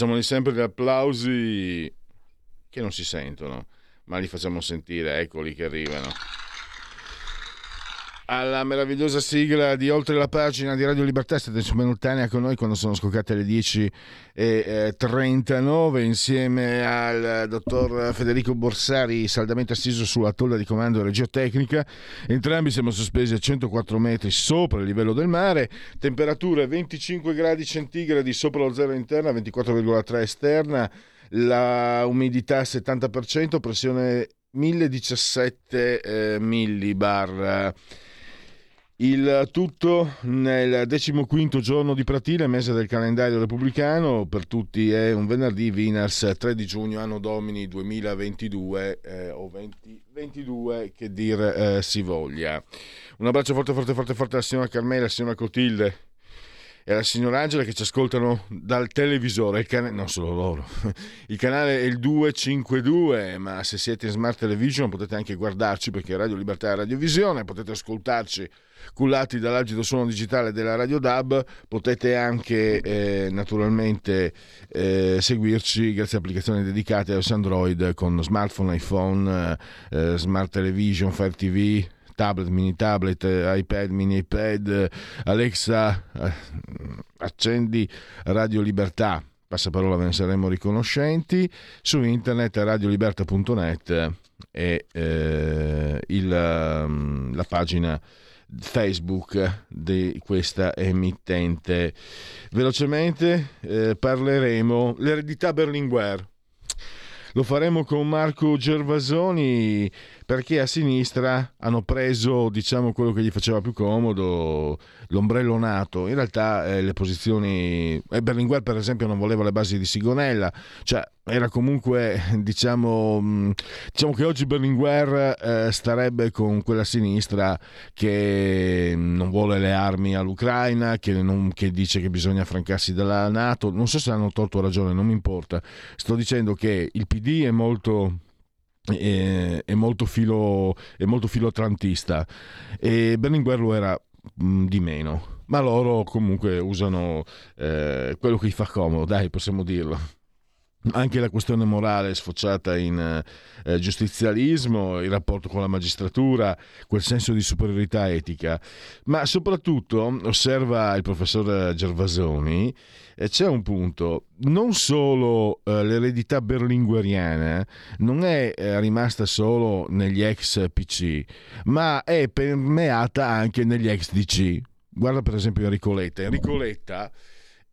Facciamoli sempre gli applausi che non si sentono, ma li facciamo sentire, eccoli che arrivano. Alla meravigliosa sigla di Oltre la pagina di Radio Libertà, state in simultanea con noi quando sono scoccate le 10.39 insieme al dottor Federico Borsari, saldamente assiso sulla tolla di comando regiotecnica. Entrambi siamo sospesi a 104 metri sopra il livello del mare, temperature 25 gradi centigradi sopra lo zero interna, 24,3 esterna, la umidità 70%, pressione 1017 eh, millibar. Il tutto nel decimoquinto giorno di Pratile, mese del calendario repubblicano, per tutti è un venerdì, Vinars 3 di giugno, anno domini 2022 eh, o 2022 che dir eh, si voglia. Un abbraccio forte forte forte forte alla signora Carmela, alla signora Cotilde e alla signora Angela che ci ascoltano dal televisore, canale, non solo loro, il canale è il 252, ma se siete in smart television potete anche guardarci perché Radio Libertà è Radiovisione, potete ascoltarci cullati dall'agido suono digitale della Radio DAB, potete anche eh, naturalmente eh, seguirci grazie a applicazioni dedicate a Android con smartphone, iPhone, eh, smart television, Fire TV, tablet, mini tablet, iPad, mini iPad, Alexa, eh, accendi Radio Libertà, passaparola ve ne saremo riconoscenti, su internet radioliberta.net e eh, il, la pagina Facebook di questa emittente. Velocemente eh, parleremo l'eredità Berlinguer. Lo faremo con Marco Gervasoni perché a sinistra hanno preso diciamo quello che gli faceva più comodo, l'ombrello nato. In realtà eh, le posizioni eh, Berlinguer per esempio non voleva le basi di Sigonella, cioè era comunque diciamo, diciamo che oggi Berlinguer eh, starebbe con quella sinistra che non vuole le armi all'Ucraina, che, non, che dice che bisogna affrancarsi dalla Nato. Non so se hanno torto ragione, non mi importa. Sto dicendo che il PD è molto è, è, molto filo è molto filoatlantista e Berlinguer lo era mh, di meno ma loro comunque usano eh, quello che gli fa comodo dai possiamo dirlo anche la questione morale sfociata in eh, giustizialismo, il rapporto con la magistratura, quel senso di superiorità etica, ma soprattutto, osserva il professor Gervasoni, eh, c'è un punto, non solo eh, l'eredità berlingueriana non è eh, rimasta solo negli ex PC, ma è permeata anche negli ex DC. Guarda per esempio Enrico Letta. Enrico Letta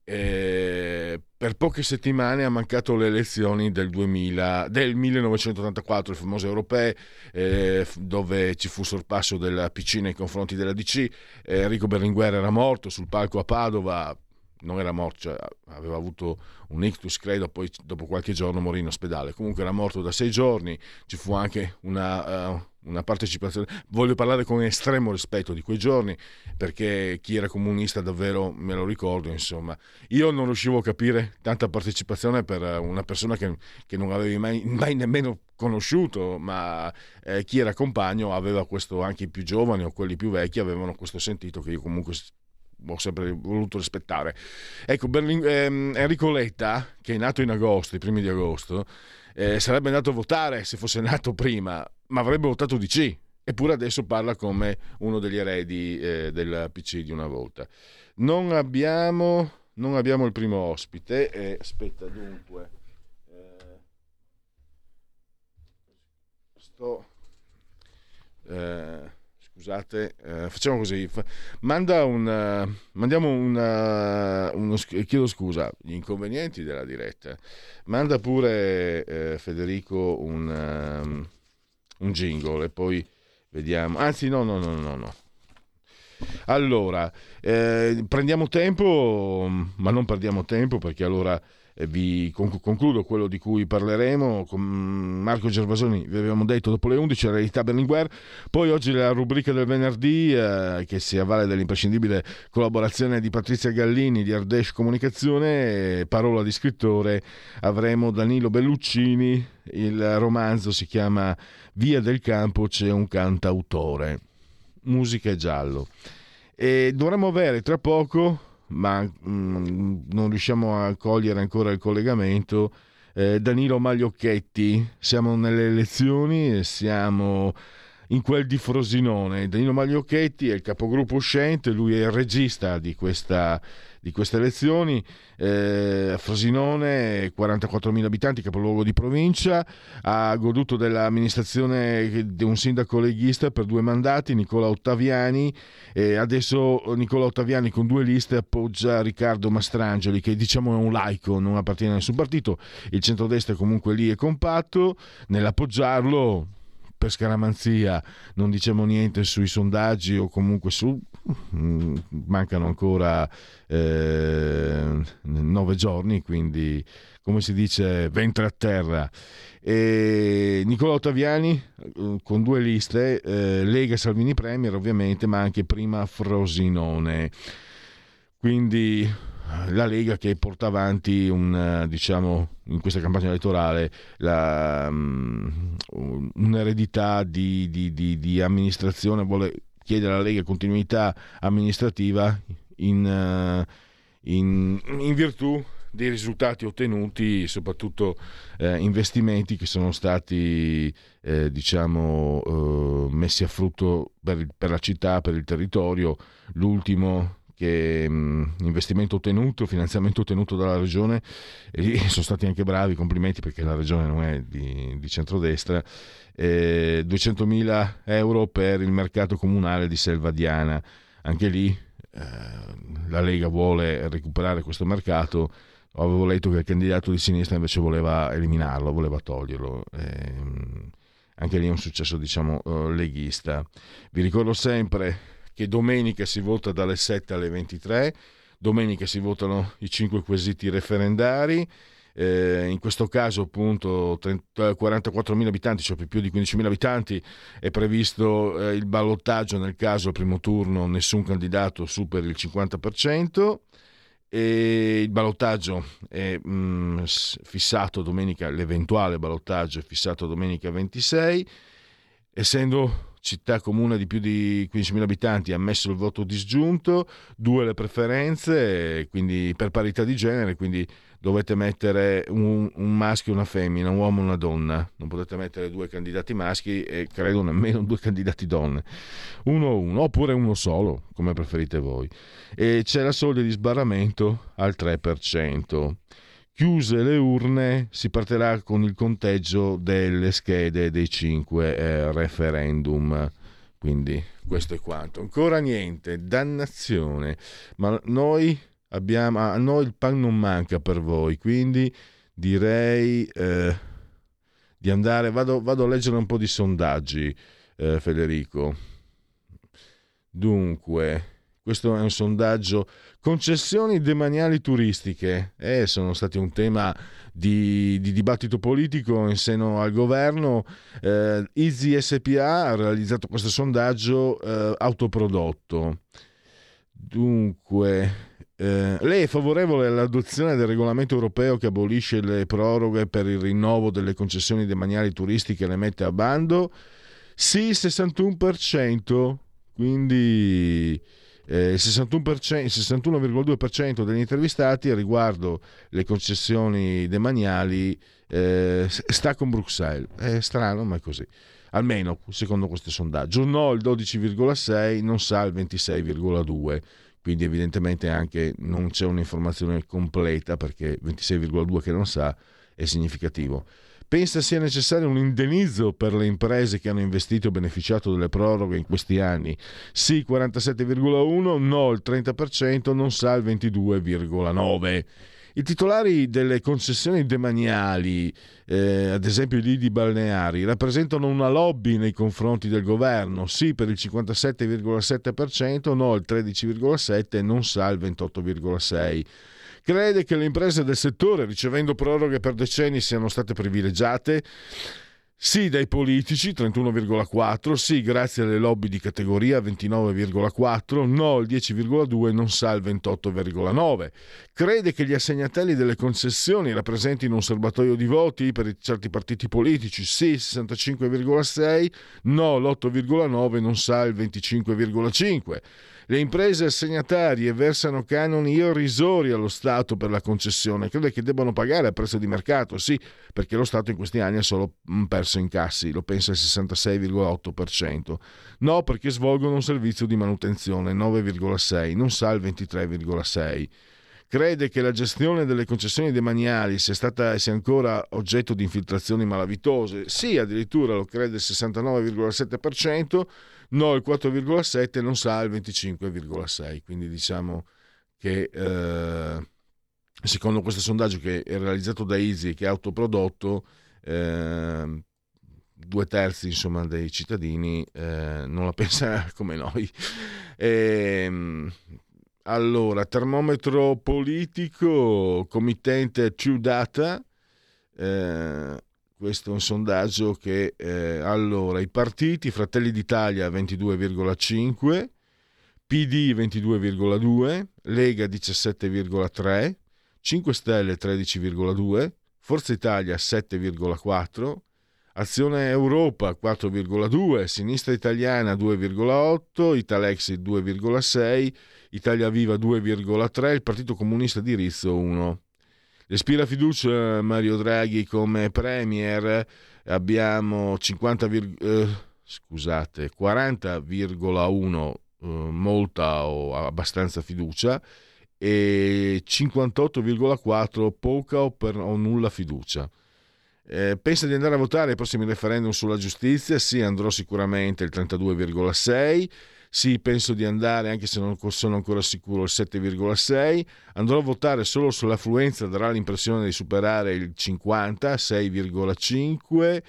eh, per poche settimane ha mancato le elezioni del, 2000, del 1984, le famose europee, eh, dove ci fu sorpasso della PC nei confronti della DC. Eh, Enrico Berlinguer era morto sul palco a Padova, non era morto, cioè, aveva avuto un ictus, credo, poi dopo qualche giorno morì in ospedale. Comunque era morto da sei giorni, ci fu anche una, uh, una partecipazione. Voglio parlare con estremo rispetto di quei giorni, perché chi era comunista davvero me lo ricordo, insomma. Io non riuscivo a capire tanta partecipazione per una persona che, che non avevi mai, mai nemmeno conosciuto, ma eh, chi era compagno aveva questo, anche i più giovani o quelli più vecchi avevano questo sentito che io comunque ho sempre voluto rispettare. Ecco, Berling- ehm, Enrico Letta, che è nato in agosto, i primi di agosto, eh, sarebbe andato a votare se fosse nato prima, ma avrebbe votato DC. Eppure adesso parla come uno degli eredi eh, del PC di una volta. Non abbiamo, non abbiamo il primo ospite. Eh, aspetta, dunque. Eh, sto. Eh, scusate, eh, facciamo così, manda un, uh, mandiamo un, chiedo scusa, gli inconvenienti della diretta, manda pure eh, Federico un, um, un jingle e poi vediamo, anzi no, no, no, no, no. Allora, eh, prendiamo tempo, ma non perdiamo tempo perché allora vi concludo quello di cui parleremo con Marco Gervasoni, vi avevamo detto dopo le 11 la realtà Berlinguer, poi oggi la rubrica del venerdì eh, che si avvale dell'imprescindibile collaborazione di Patrizia Gallini di Ardèche Comunicazione, parola di scrittore, avremo Danilo Belluccini, il romanzo si chiama Via del Campo c'è un cantautore, musica e giallo. E dovremmo avere tra poco ma mh, mm, non riusciamo a cogliere ancora il collegamento. Eh, Danilo Magliocchetti, siamo nelle elezioni e siamo in quel di Frosinone. Danilo Magliocchetti è il capogruppo uscente, lui è il regista di questa di queste elezioni. Eh, Frosinone, 44.000 abitanti, capoluogo di provincia, ha goduto dell'amministrazione di un sindaco leghista per due mandati, Nicola Ottaviani, e adesso Nicola Ottaviani con due liste appoggia Riccardo Mastrangeli, che diciamo è un laico, non appartiene a nessun partito. Il centrodestra comunque lì è compatto, nell'appoggiarlo per scaramanzia non diciamo niente sui sondaggi o comunque su mm, mancano ancora eh, nove giorni quindi come si dice ventre a terra. E Nicola Ottaviani eh, con due liste eh, Lega Salvini Premier ovviamente ma anche prima Frosinone. Quindi la Lega che porta avanti un, diciamo, in questa campagna elettorale la, um, un'eredità di, di, di, di, amministrazione, vuole chiedere alla Lega continuità amministrativa in, uh, in, in virtù dei risultati ottenuti, soprattutto eh, investimenti che sono stati eh, diciamo, eh, messi a frutto per, per, la città, per il territorio. L'ultimo che mh, investimento ottenuto, finanziamento ottenuto dalla regione e sono stati anche bravi, complimenti perché la regione non è di, di centrodestra, eh, 200.000 euro per il mercato comunale di Selvadiana, anche lì eh, la Lega vuole recuperare questo mercato, avevo letto che il candidato di sinistra invece voleva eliminarlo, voleva toglierlo. Eh, anche lì è un successo diciamo uh, leghista. Vi ricordo sempre che domenica si vota dalle 7 alle 23, domenica si votano i cinque quesiti referendari. Eh, in questo caso appunto 30, 44.000 abitanti, cioè più di 15.000 abitanti, è previsto eh, il ballottaggio nel caso al primo turno nessun candidato superi il 50% e il ballottaggio è mh, mm, fissato domenica, l'eventuale ballottaggio è fissato domenica 26, essendo città comune di più di 15.000 abitanti ha messo il voto disgiunto, due le preferenze, quindi per parità di genere, quindi dovete mettere un, un maschio e una femmina, un uomo e una donna, non potete mettere due candidati maschi e credo nemmeno due candidati donne, uno o uno, oppure uno solo, come preferite voi. E c'è la soglia di sbarramento al 3%. Chiuse le urne si partirà con il conteggio delle schede dei cinque eh, referendum. Quindi questo è quanto. Ancora niente, dannazione. Ma noi abbiamo, a noi il pan non manca per voi, quindi direi eh, di andare, vado, vado, a leggere un po' di sondaggi, eh, Federico. Dunque, questo è un sondaggio Concessioni demaniali turistiche eh, sono stati un tema di, di, dibattito politico in seno al governo. Eh, Easy SPA ha realizzato questo sondaggio eh, autoprodotto. Dunque, eh, lei è favorevole all'adozione del regolamento europeo che abolisce le proroghe per il rinnovo delle concessioni demaniali turistiche e le mette a bando? Sì, 61%, quindi eh, il 61,2% degli intervistati riguardo le concessioni demaniali eh, sta con Bruxelles. È strano, ma è così. Almeno secondo questo sondaggio. No il 12,6, non sa il 26,2. Quindi evidentemente anche non c'è un'informazione completa perché 26,2 che non sa è significativo. Pensa sia necessario un indennizzo per le imprese che hanno investito e beneficiato delle proroghe in questi anni? Sì 47,1, no il 30%, non sa il 22,9%. I titolari delle concessioni demaniali, eh, ad esempio i lidi balneari, rappresentano una lobby nei confronti del governo, sì per il 57,7%, no il 13,7% e non sa il 28,6%. Crede che le imprese del settore, ricevendo proroghe per decenni, siano state privilegiate? Sì dai politici 31,4, sì grazie alle lobby di categoria 29,4, no il 10,2, non sa il 28,9. Crede che gli assegnatelli delle concessioni rappresentino un serbatoio di voti per certi partiti politici? Sì 65,6, no l'8,9, non sa il 25,5. Le imprese assegnatarie versano canoni irrisori allo Stato per la concessione. Crede che debbano pagare a prezzo di mercato? Sì, perché lo Stato in questi anni ha solo mm, perso incassi, lo pensa il 66,8%. No, perché svolgono un servizio di manutenzione, 9,6%, non sa il 23,6% crede che la gestione delle concessioni demaniali sia stata sia ancora oggetto di infiltrazioni malavitose. Sì, addirittura lo crede il 69,7%, no il 4,7%, non sa il 25,6%. Quindi diciamo che eh, secondo questo sondaggio che è realizzato da Easy che è autoprodotto, eh, due terzi insomma, dei cittadini eh, non la pensa come noi. E, ehm, allora, termometro politico, committente True Data, eh, questo è un sondaggio che eh, allora i partiti Fratelli d'Italia 22,5 PD 22,2 Lega 17,3 5 Stelle 13,2 Forza Italia 7,4 Azione Europa 4,2 Sinistra Italiana 2,8 Italexi 2,6 Italia Viva 2,3 il Partito Comunista di Rizzo 1 Respira fiducia Mario Draghi come Premier, abbiamo 50, eh, scusate, 40,1 eh, molta o abbastanza fiducia e 58,4 poca o, per, o nulla fiducia. Eh, pensa di andare a votare ai prossimi referendum sulla giustizia? Sì, andrò sicuramente il 32,6 sì, penso di andare, anche se non sono ancora sicuro, il 7,6. Andrò a votare solo sull'affluenza, darà l'impressione di superare il 50, 6,5.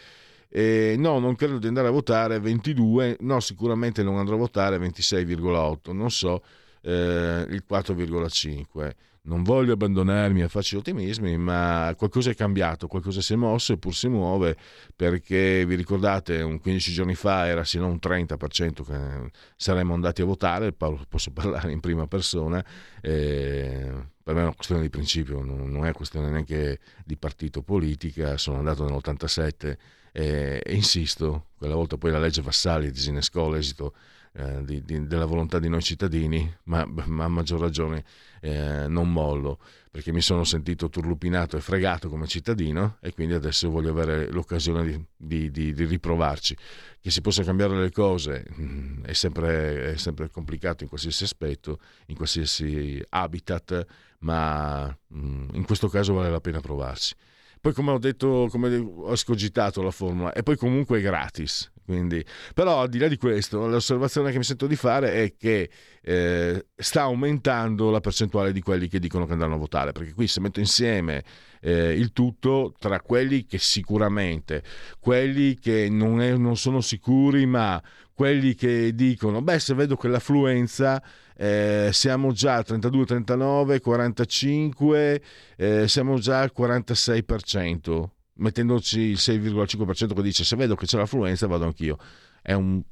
Eh, no, non credo di andare a votare 22, no, sicuramente non andrò a votare 26,8, non so, eh, il 4,5 non voglio abbandonarmi a facili ottimismi, ma qualcosa è cambiato, qualcosa si è mosso eppur si muove perché vi ricordate un 15 giorni fa era sino a un 30% che saremmo andati a votare, posso parlare in prima persona, eh, per me è una questione di principio, non è questione neanche di partito politica, sono andato nell'87 e, e insisto, quella volta poi la legge Vassalli disinnescò l'esito eh, di, di, della volontà di noi cittadini, ma, ma a maggior ragione eh, non mollo, perché mi sono sentito turlupinato e fregato come cittadino e quindi adesso voglio avere l'occasione di, di riprovarci. Che si possano cambiare le cose mh, mm, è, sempre, è sempre complicato in qualsiasi aspetto, in qualsiasi habitat, ma mh, mm, in questo caso vale la pena provarsi. Poi come ho detto, come ho escogitato la formula, e poi comunque è gratis, quindi, però al di là di questo, l'osservazione che mi sento di fare è che eh, sta aumentando la percentuale di quelli che dicono che andranno a votare, perché qui se metto insieme eh, il tutto tra quelli che sicuramente, quelli che non, è, non sono sicuri, ma quelli che dicono, beh se vedo che l'affluenza eh, siamo già al 32, 39, 45, eh, siamo già al 46% mettendoci il 6,5% che dice se vedo che c'è l'affluenza vado anch'io. È, un,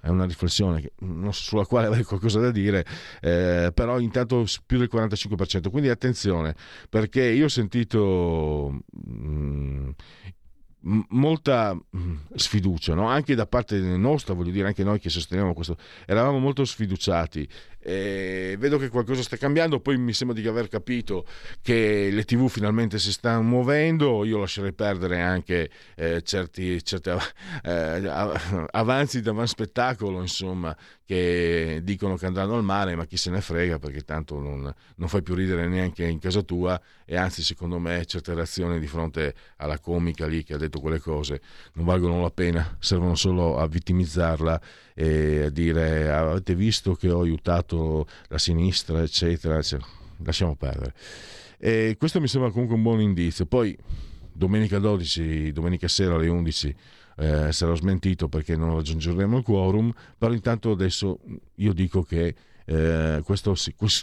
è una riflessione che, sulla quale avrei qualcosa da dire, eh, però intanto più del 45%. Quindi attenzione, perché io ho sentito mh, mm, molta mm, sfiducia, no? anche da parte nostra, voglio dire, anche noi che sosteniamo questo, eravamo molto sfiduciati Eh, vedo che qualcosa sta cambiando, poi mi sembra di aver capito che le tv finalmente si stanno muovendo, io lascerei perdere anche eh, certi, certi eh, avanzi d'avan spettacolo, insomma, che dicono che andranno al mare, ma chi se ne frega perché tanto non, non, fai più ridere neanche in casa tua e anzi secondo me certe reazioni di fronte alla comica lì che ha detto quelle cose non valgono la pena, servono solo a vittimizzarla e a dire avete visto che ho aiutato la sinistra eccetera, eccetera. lasciamo perdere. E questo mi sembra comunque un buon indizio. Poi domenica 12, domenica sera alle 11 eh, sarò smentito perché non raggiungeremo il quorum, però intanto adesso io dico che eh, questo,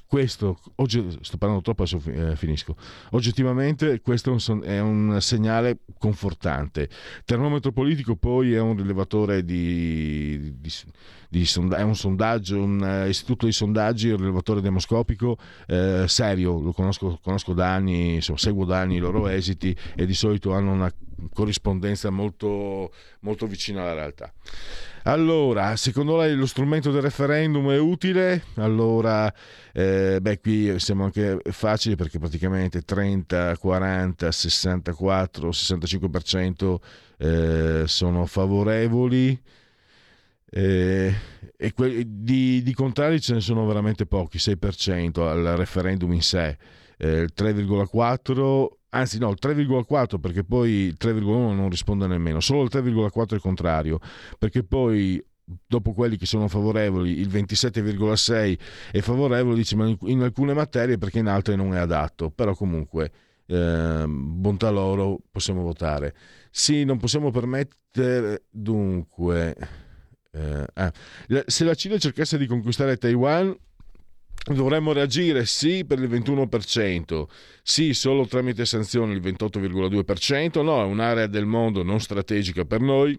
questo oggi, sto parlando troppo, adesso eh, finisco. Oggettivamente questo è un segnale confortante. Termometro politico poi è un rilevatore di, di, di è un sondaggio, un uh, istituto di sondaggi, un rilevatore demoscopico eh, serio, lo conosco, conosco da anni, insomma, seguo da anni i loro esiti e di solito hanno una corrispondenza molto, molto vicina alla realtà. Allora, secondo lei lo strumento del referendum è utile? Allora, eh, beh, qui siamo anche facili perché praticamente 30, 40, 64, 65% eh, sono favorevoli. Eh, e que- di, di, contrari ce ne sono veramente pochi, 6% al referendum in sé, eh, 3,4% anzi no, il 3,4 perché poi il 3,1 non risponde nemmeno, solo il 3,4 è contrario, perché poi dopo quelli che sono favorevoli il 27,6 è favorevole, dice ma in alcune materie perché in altre non è adatto, però comunque eh, bontà loro possiamo votare. Sì, non possiamo permettere dunque... Eh, ah, se la Cina cercasse di conquistare Taiwan Dovremmo reagire sì per il 21%, sì solo tramite sanzioni il 28,2%, no, è un'area del mondo non strategica per noi,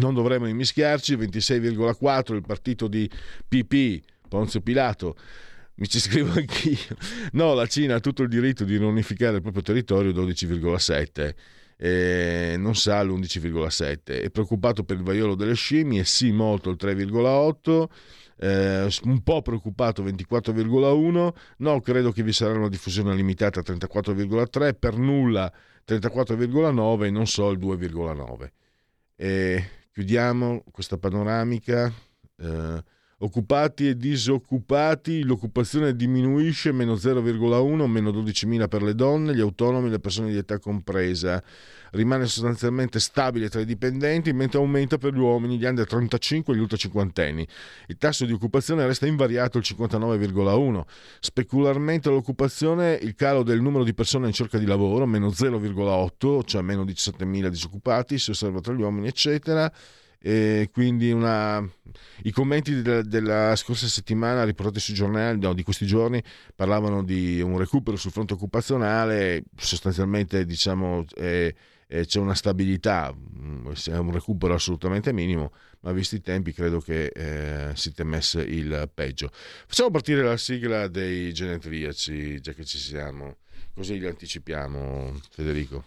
non dovremmo immischiarci, 26,4% il partito di PP, Ponzio Pilato, mi ci scrivo anch'io, no, la Cina ha tutto il diritto di non unificare il proprio territorio, 12,7%. Eh, non sa l'11,7 è preoccupato per il vaiolo delle scimmie sì molto il 3,8 eh, un po' preoccupato 24,1, no, credo che vi sarà una diffusione limitata a 34,3, per nulla 34,9 non so il 2,9. E chiudiamo questa panoramica. Eh, occupati e disoccupati, l'occupazione diminuisce, meno 0,1, meno 12.000 per le donne, gli autonomi e le persone di età compresa. Rimane sostanzialmente stabile tra i dipendenti, mentre aumenta per gli uomini, gli under 35 e gli ultra cinquantenni. Il tasso di occupazione resta invariato al 59,1. Specularmente l'occupazione, il calo del numero di persone in cerca di lavoro, meno 0,8, cioè meno 17.000 disoccupati, si osserva tra gli uomini, eccetera e quindi una... i commenti della, della, scorsa settimana riportati sui giornali no, di questi giorni parlavano di un recupero sul fronte occupazionale sostanzialmente diciamo eh, eh, c'è una stabilità è un recupero assolutamente minimo ma visti i tempi credo che eh, si temesse il peggio. Facciamo partire la sigla dei genetriaci già che ci siamo. Così li anticipiamo Federico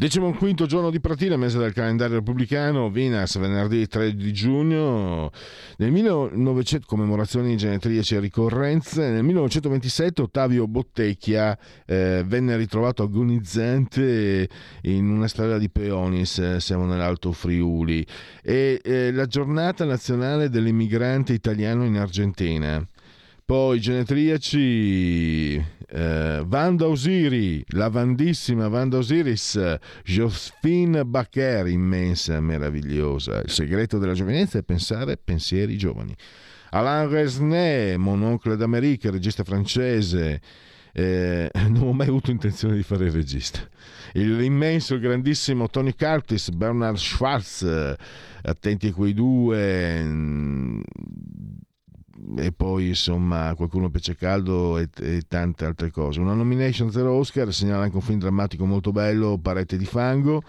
Decimo quinto giorno di Pratina, mese del calendario repubblicano, Vinas, venerdì 3 di giugno. Nel 1900, commemorazioni genetriaci e ricorrenze, nel 1927 Ottavio Bottecchia eh, venne ritrovato agonizzante in una strada di Peonis, eh, siamo nell'Alto Friuli, e eh, la giornata nazionale dell'immigrante italiano in Argentina. Poi genetriaci, eh, Vanda Osiri, la vandissima Vanda Osiris, Josephine Bacher, immensa, meravigliosa. Il segreto della giovinezza è pensare pensieri giovani. Alain Resnais, mononcle d'America, regista francese, eh, non ho mai avuto intenzione di fare il regista. L'immenso, il grandissimo Tony Curtis, Bernard Schwartz, attenti a quei due, mm, e poi insomma qualcuno pece caldo e, e, tante altre cose. Una nomination zero Oscar segnala anche un film drammatico molto bello, Parete di fango.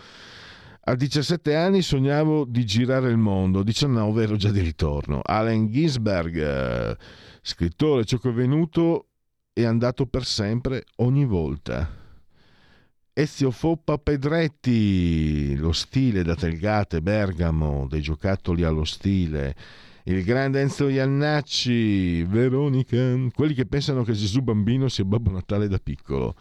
A 17 anni sognavo di girare il mondo, a 19 ero già di ritorno. Allen Ginsberg, scrittore, ciò che è venuto è andato per sempre ogni volta. Ezio Foppa Pedretti, lo stile da Telgate, Bergamo, dei giocattoli allo stile. Il grande Enzo Iannacci, Veronica, quelli che pensano che Gesù bambino sia Babbo Natale da piccolo.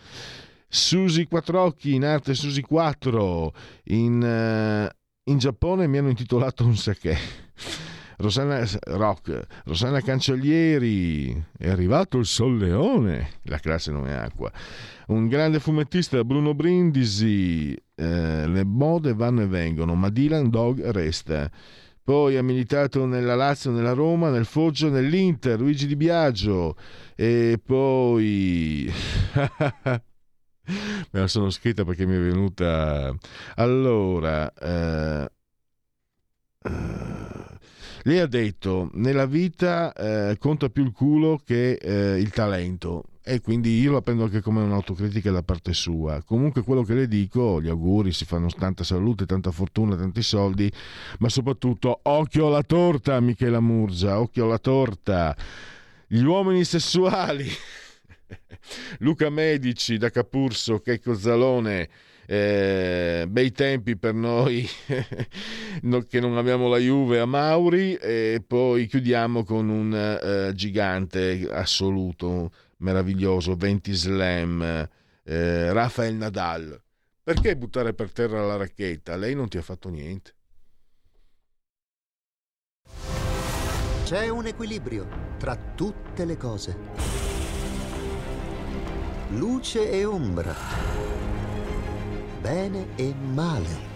Susi Quattrocchi, in arte Susi 4, in, uh, in Giappone mi hanno intitolato un sake. Rosanna Rock, Rosanna Cancellieri, è arrivato il Sol Leone, la classe non è acqua. Un grande fumettista, Bruno Brindisi, eh, le mode vanno e vengono, ma Dylan Dog resta. Poi ha militato nella Lazio, nella Roma, nel Foggio, nell'Inter, Luigi Di Biagio. E poi... Me la sono scritta perché mi è venuta... Allora... Eh... Uh lei ha detto, nella vita eh, conta più il culo che eh, il talento e quindi io la prendo anche come un'autocritica da parte sua. Comunque quello che le dico, gli auguri, si fanno tanta salute, tanta fortuna, tanti soldi, ma soprattutto occhio alla torta, Michela Murgia, occhio alla torta. Gli uomini sessuali. Luca Medici da Capurso, Checco Zalone, eh, bei tempi per noi che non abbiamo la Juve a Mauri e poi chiudiamo con un eh, gigante assoluto, meraviglioso, 20 slam, eh, Rafael Nadal. Perché buttare per terra la racchetta? Lei non ti ha fatto niente. C'è un equilibrio tra tutte le cose. Luce e ombra bene e male.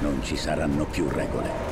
Non ci saranno più regole.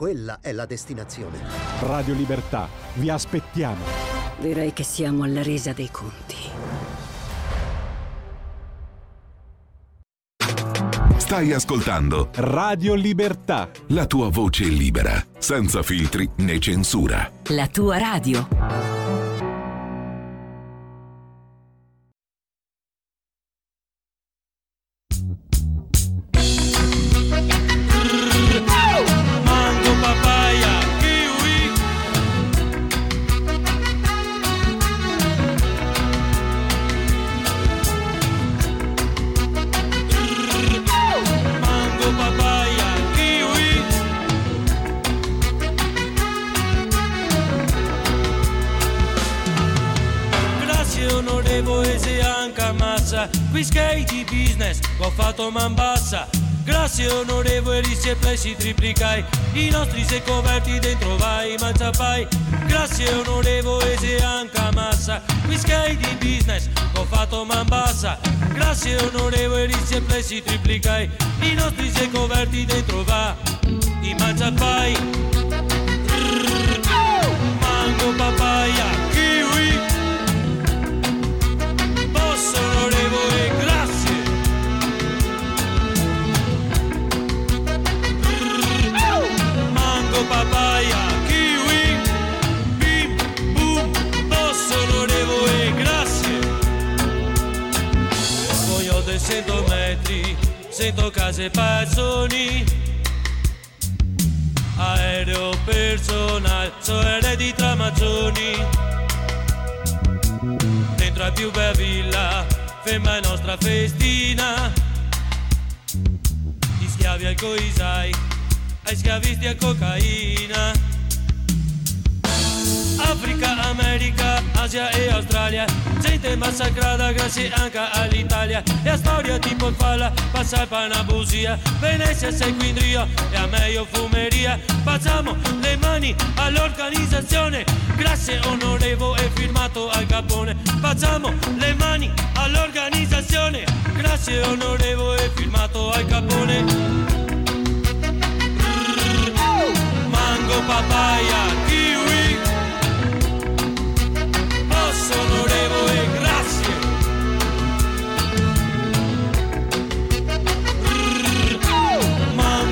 Quella è la destinazione. Radio Libertà, vi aspettiamo. Direi che siamo alla resa dei conti. Stai ascoltando Radio Libertà. La tua voce libera, senza filtri né censura. La tua radio. Man bassa. Grazie onorevoli è presi triplicai I nostri sei coperti dentro vai mangia Grazie onorevole se anche massa Qui sky di business ho fatto man Grazie onorevoli è presi triplicai I nostri sei coperti dentro va. I mangia Mango papaya sento case pazzoni aereo personale so eredi tra mazzoni dentro a più bella villa ferma la nostra festina. Gli schiavi al coisai ai schiavisti e cocaina. Africa, America, Asia e Australia. Gente massacrata grazie anche all'Italia. E a storia tipo falla, passa il panabusia. Venezia sei qui in Rio e a me io fumeria. Facciamo le mani all'organizzazione. Grazie onorevole e firmato al Capone Facciamo le mani all'organizzazione. Grazie onorevole e firmato al Capone Mango papaya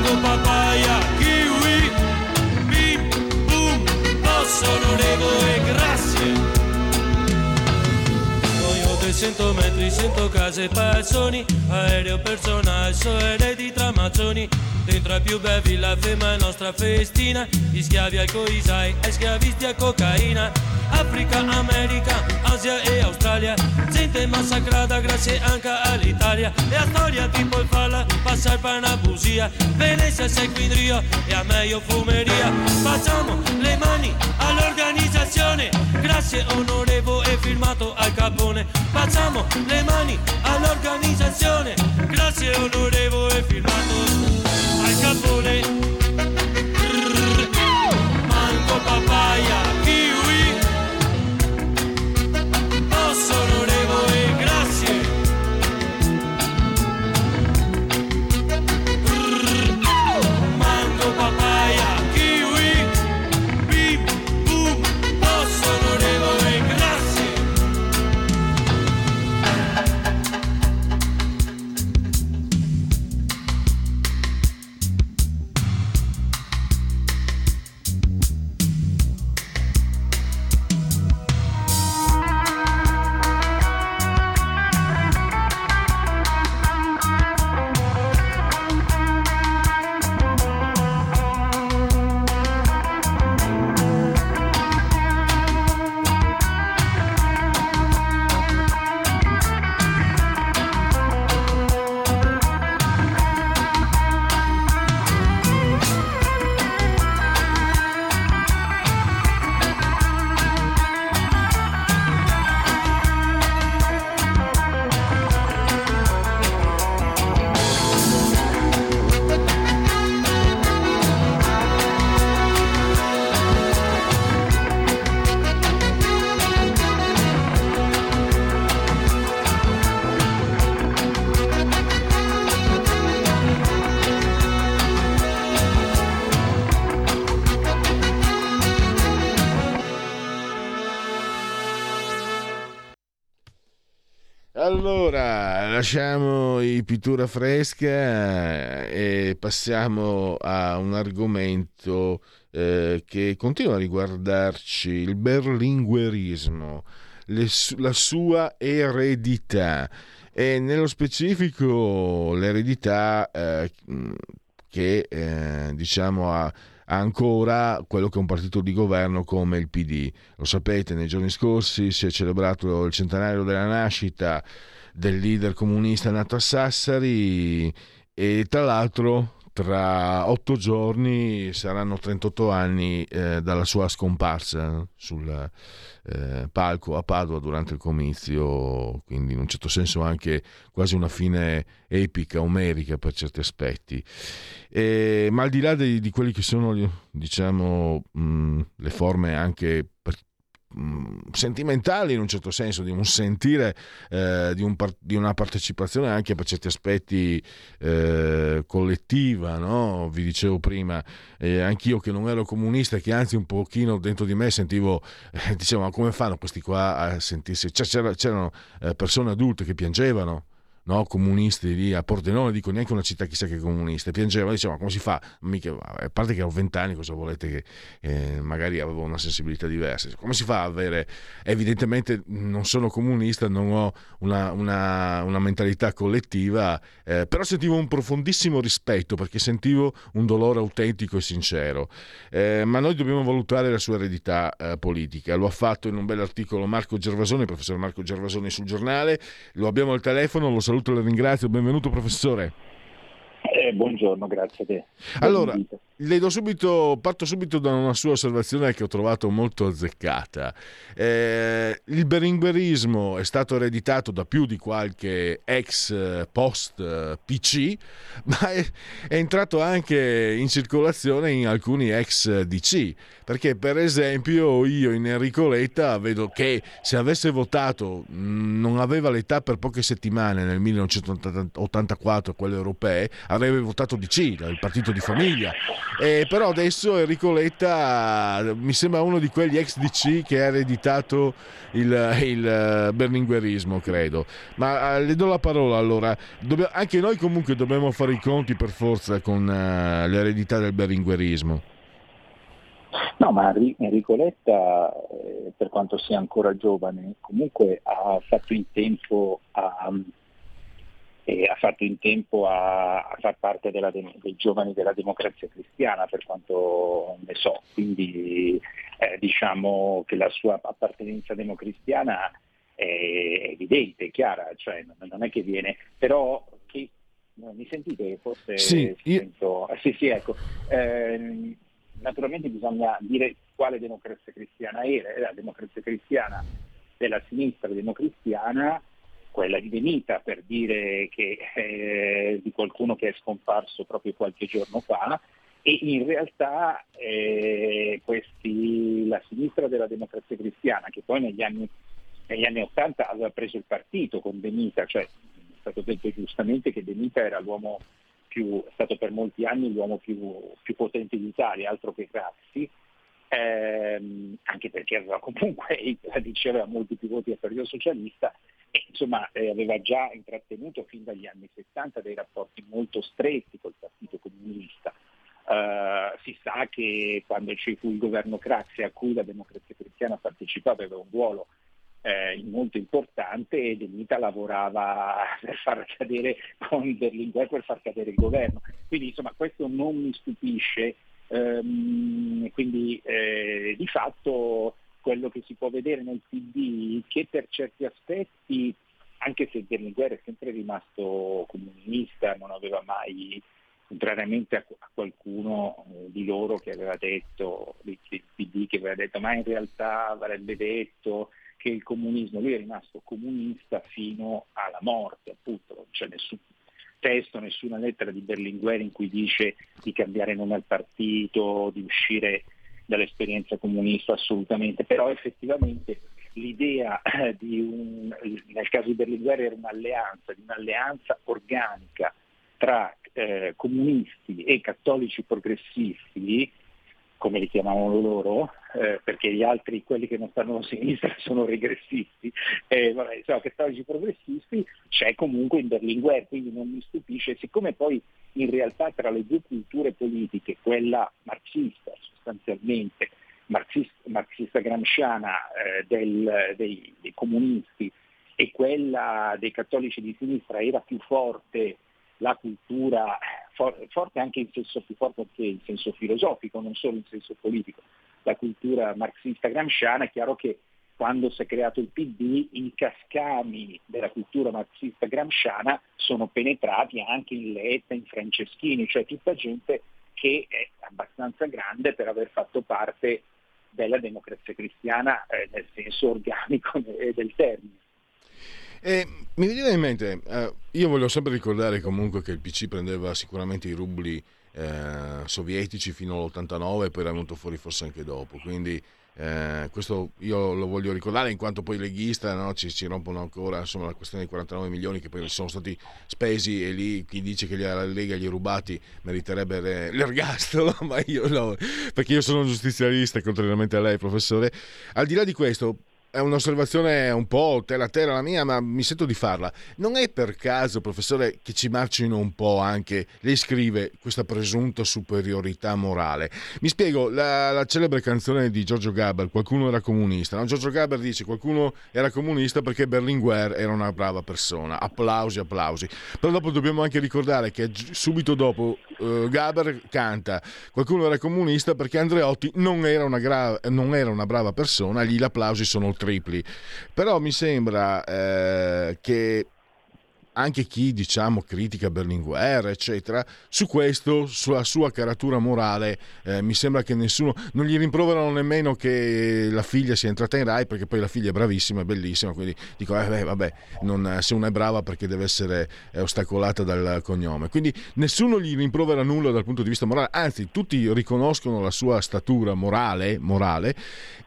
Mango, papaya, kiwi, bim, boom, posso onorevole, grazie. 100 metri, 100 case e persone, aereo personale, so eredi tra mazzoni, dentro ai più bei villa fema nostra festina, gli schiavi al coisai e schiavisti a cocaina, Africa, America, Asia e Australia, gente massacrata grazie anche all'Italia, e a storia tipo il falla, passa il panabusia, Venezia sei qui in Rio e a me io fumeria, facciamo le mani all'organizzazione, grazie onorevole e firmato al capone, facciamo le mani all'organizzazione, grazie onorevole e firmato al capone, lasciamo i pittura fresca eh, e passiamo a un argomento eh, che continua a riguardarci, il berlinguerismo, le, la sua eredità e nello specifico l'eredità eh, che eh, diciamo ha ancora quello che è un partito di governo come il PD. Lo sapete, nei giorni scorsi si è celebrato il centenario della nascita del leader comunista nato a Sassari e tra l'altro tra otto giorni saranno 38 anni eh, dalla sua scomparsa sul eh, palco a Padova durante il comizio, quindi in un certo senso anche quasi una fine epica, omerica per certi aspetti. E, ma al di là di, di quelli che sono diciamo, mh, le forme anche Mm, sentimentali in un certo senso, di un sentire, eh, di, un di, una partecipazione anche per certi aspetti eh, collettiva, no? vi dicevo prima, eh, anch'io che non ero comunista, che anzi un pochino dentro di me sentivo, eh, dicevo ma come fanno questi qua a sentirsi, cioè, c'erano eh, persone adulte che piangevano no, comunisti lì a Pordenone, dico neanche una città chissà che comunista, piangeva, diceva ma come si fa? Mica, a parte che ho vent'anni, cosa volete che eh, magari avevo una sensibilità diversa, come si fa a avere, evidentemente non sono comunista, non ho una, una, una mentalità collettiva, eh, però sentivo un profondissimo rispetto perché sentivo un dolore autentico e sincero, eh, ma noi dobbiamo valutare la sua eredità eh, politica, lo ha fatto in un bel articolo Marco Gervasoni, professor Marco Gervasoni sul giornale, lo abbiamo al telefono, lo saluto saluto e la ringrazio. Benvenuto professore. Eh, buongiorno, grazie a te. Allora, subito, parto subito da una sua osservazione che ho trovato molto azzeccata. Eh, il beringberismo è stato ereditato da più di qualche ex eh, post eh, PC, ma è, è entrato anche in circolazione in alcuni ex DC. Perché, per esempio, io in Enrico Letta vedo che se avesse votato, mm, non aveva l'età per poche settimane nel 1984, quelle europee, avrebbe votato DC, il partito di famiglia eh, però adesso Enrico Letta mi sembra uno di quegli ex DC che ha ereditato il, il berlinguerismo, credo. Ma uh, le do la parola allora. Dobb- anche noi comunque dobbiamo fare i conti per forza con uh, l'eredità del berlinguerismo. No, ma Enrico Letta, eh, per quanto sia ancora giovane, comunque ha fatto in tempo a, e ha fatto in tempo a, a far parte della, dei giovani della democrazia cristiana per quanto ne so, quindi eh, diciamo che la sua appartenenza democristiana è evidente, è chiara, cioè non è che viene, però che, mi sentite forse sì, sento, io... sì, sì, ecco. Eh, naturalmente bisogna dire quale democrazia cristiana era, era la democrazia cristiana della sinistra democristiana quella di Benita per dire che, eh, di qualcuno che è scomparso proprio qualche giorno fa e in realtà eh, questi, la sinistra della democrazia cristiana che poi negli anni, negli anni 80 aveva preso il partito con Benita, cioè è stato detto giustamente che Benita era l'uomo più, è stato per molti anni l'uomo più, più potente d'Italia, altro che Crazzi, ehm, anche perché aveva comunque, la diceva, molti più voti del Partito Socialista, e insomma eh, aveva già intrattenuto fin dagli anni 70 dei rapporti molto stretti col Partito Comunista. Uh, si sa che quando ci fu il governo Craxi a cui la democrazia cristiana partecipò aveva un ruolo eh, molto importante e De Mita lavorava per far cadere con Berlinguer per far cadere il governo. Quindi insomma questo non mi stupisce, um, quindi eh, di fatto quello che si può vedere nel PD, che per certi aspetti, anche se Berlinguer è sempre rimasto comunista, non aveva mai, contrariamente a, a qualcuno eh, di loro che aveva detto, del PD che aveva detto, ma in realtà avrebbe detto che il comunismo, lui è rimasto comunista fino alla morte, appunto, non c'è nessun testo, nessuna lettera di Berlinguer in cui dice di cambiare nome al partito, di uscire dall'esperienza comunista assolutamente, però effettivamente l'idea di un, nel caso di Berlinguer era un'alleanza, di un'alleanza organica tra eh, comunisti e cattolici progressisti come li chiamavano loro, eh, perché gli altri, quelli che non stanno a sinistra, sono regressisti, eh, vabbè, cattolici progressisti, c'è comunque in Berlinguer, quindi non mi stupisce, siccome poi in realtà tra le due culture politiche, quella marxista sostanzialmente, marxista, marxista gramsciana eh, del, dei, dei comunisti e quella dei cattolici di sinistra era più forte la cultura for- forte anche in senso più forte che in senso filosofico, non solo in senso politico. La cultura marxista gramsciana è chiaro che quando si è creato il PD i cascami della cultura marxista gramsciana sono penetrati anche in Letta, in Franceschini, cioè tutta gente che è abbastanza grande per aver fatto parte della democrazia cristiana eh, nel senso organico del termine. E mi viene in mente, eh, io voglio sempre ricordare comunque che il PC prendeva sicuramente i rubli eh, sovietici fino all'89 e poi era venuto fuori forse anche dopo, quindi eh, questo io lo voglio ricordare in quanto poi leghista no, ci, ci, rompono ancora insomma, la questione dei 49 milioni che poi sono stati spesi e lì chi dice che la Lega gli ha rubati meriterebbe l'ergastolo ma io no perché io sono giustizialista contrariamente a lei professore. Al di là di questo è un'osservazione un po' terra terra la mia, ma mi sento di farla. Non è per caso, professore, che ci marcino un po' anche, lei scrive questa presunta superiorità morale. Mi spiego, la, la celebre canzone di Giorgio Gaber, Qualcuno era comunista. No? Giorgio Gaber dice qualcuno era comunista perché Berlinguer era una brava persona. Applausi, applausi. Però dopo dobbiamo anche ricordare che subito dopo uh, Gaber canta qualcuno era comunista perché Andreotti non era una, gra- non era una brava persona, gli applausi sono tripli. Però mi sembra eh, che anche chi diciamo critica Berlinguer, eccetera, su questo, sulla sua caratura morale, eh, mi sembra che nessuno, non gli rimproverano nemmeno che la figlia sia entrata in Rai, perché poi la figlia è bravissima, è bellissima, quindi dico, eh, beh, vabbè, non, se una è brava perché deve essere ostacolata dal cognome. Quindi nessuno gli rimprovera nulla dal punto di vista morale, anzi tutti riconoscono la sua statura morale, morale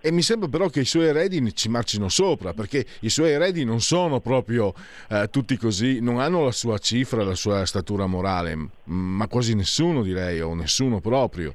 e mi sembra però che i suoi eredi ci marcino sopra, perché i suoi eredi non sono proprio eh, tutti così, non hanno la sua cifra, la sua statura morale, ma quasi nessuno direi, o nessuno proprio.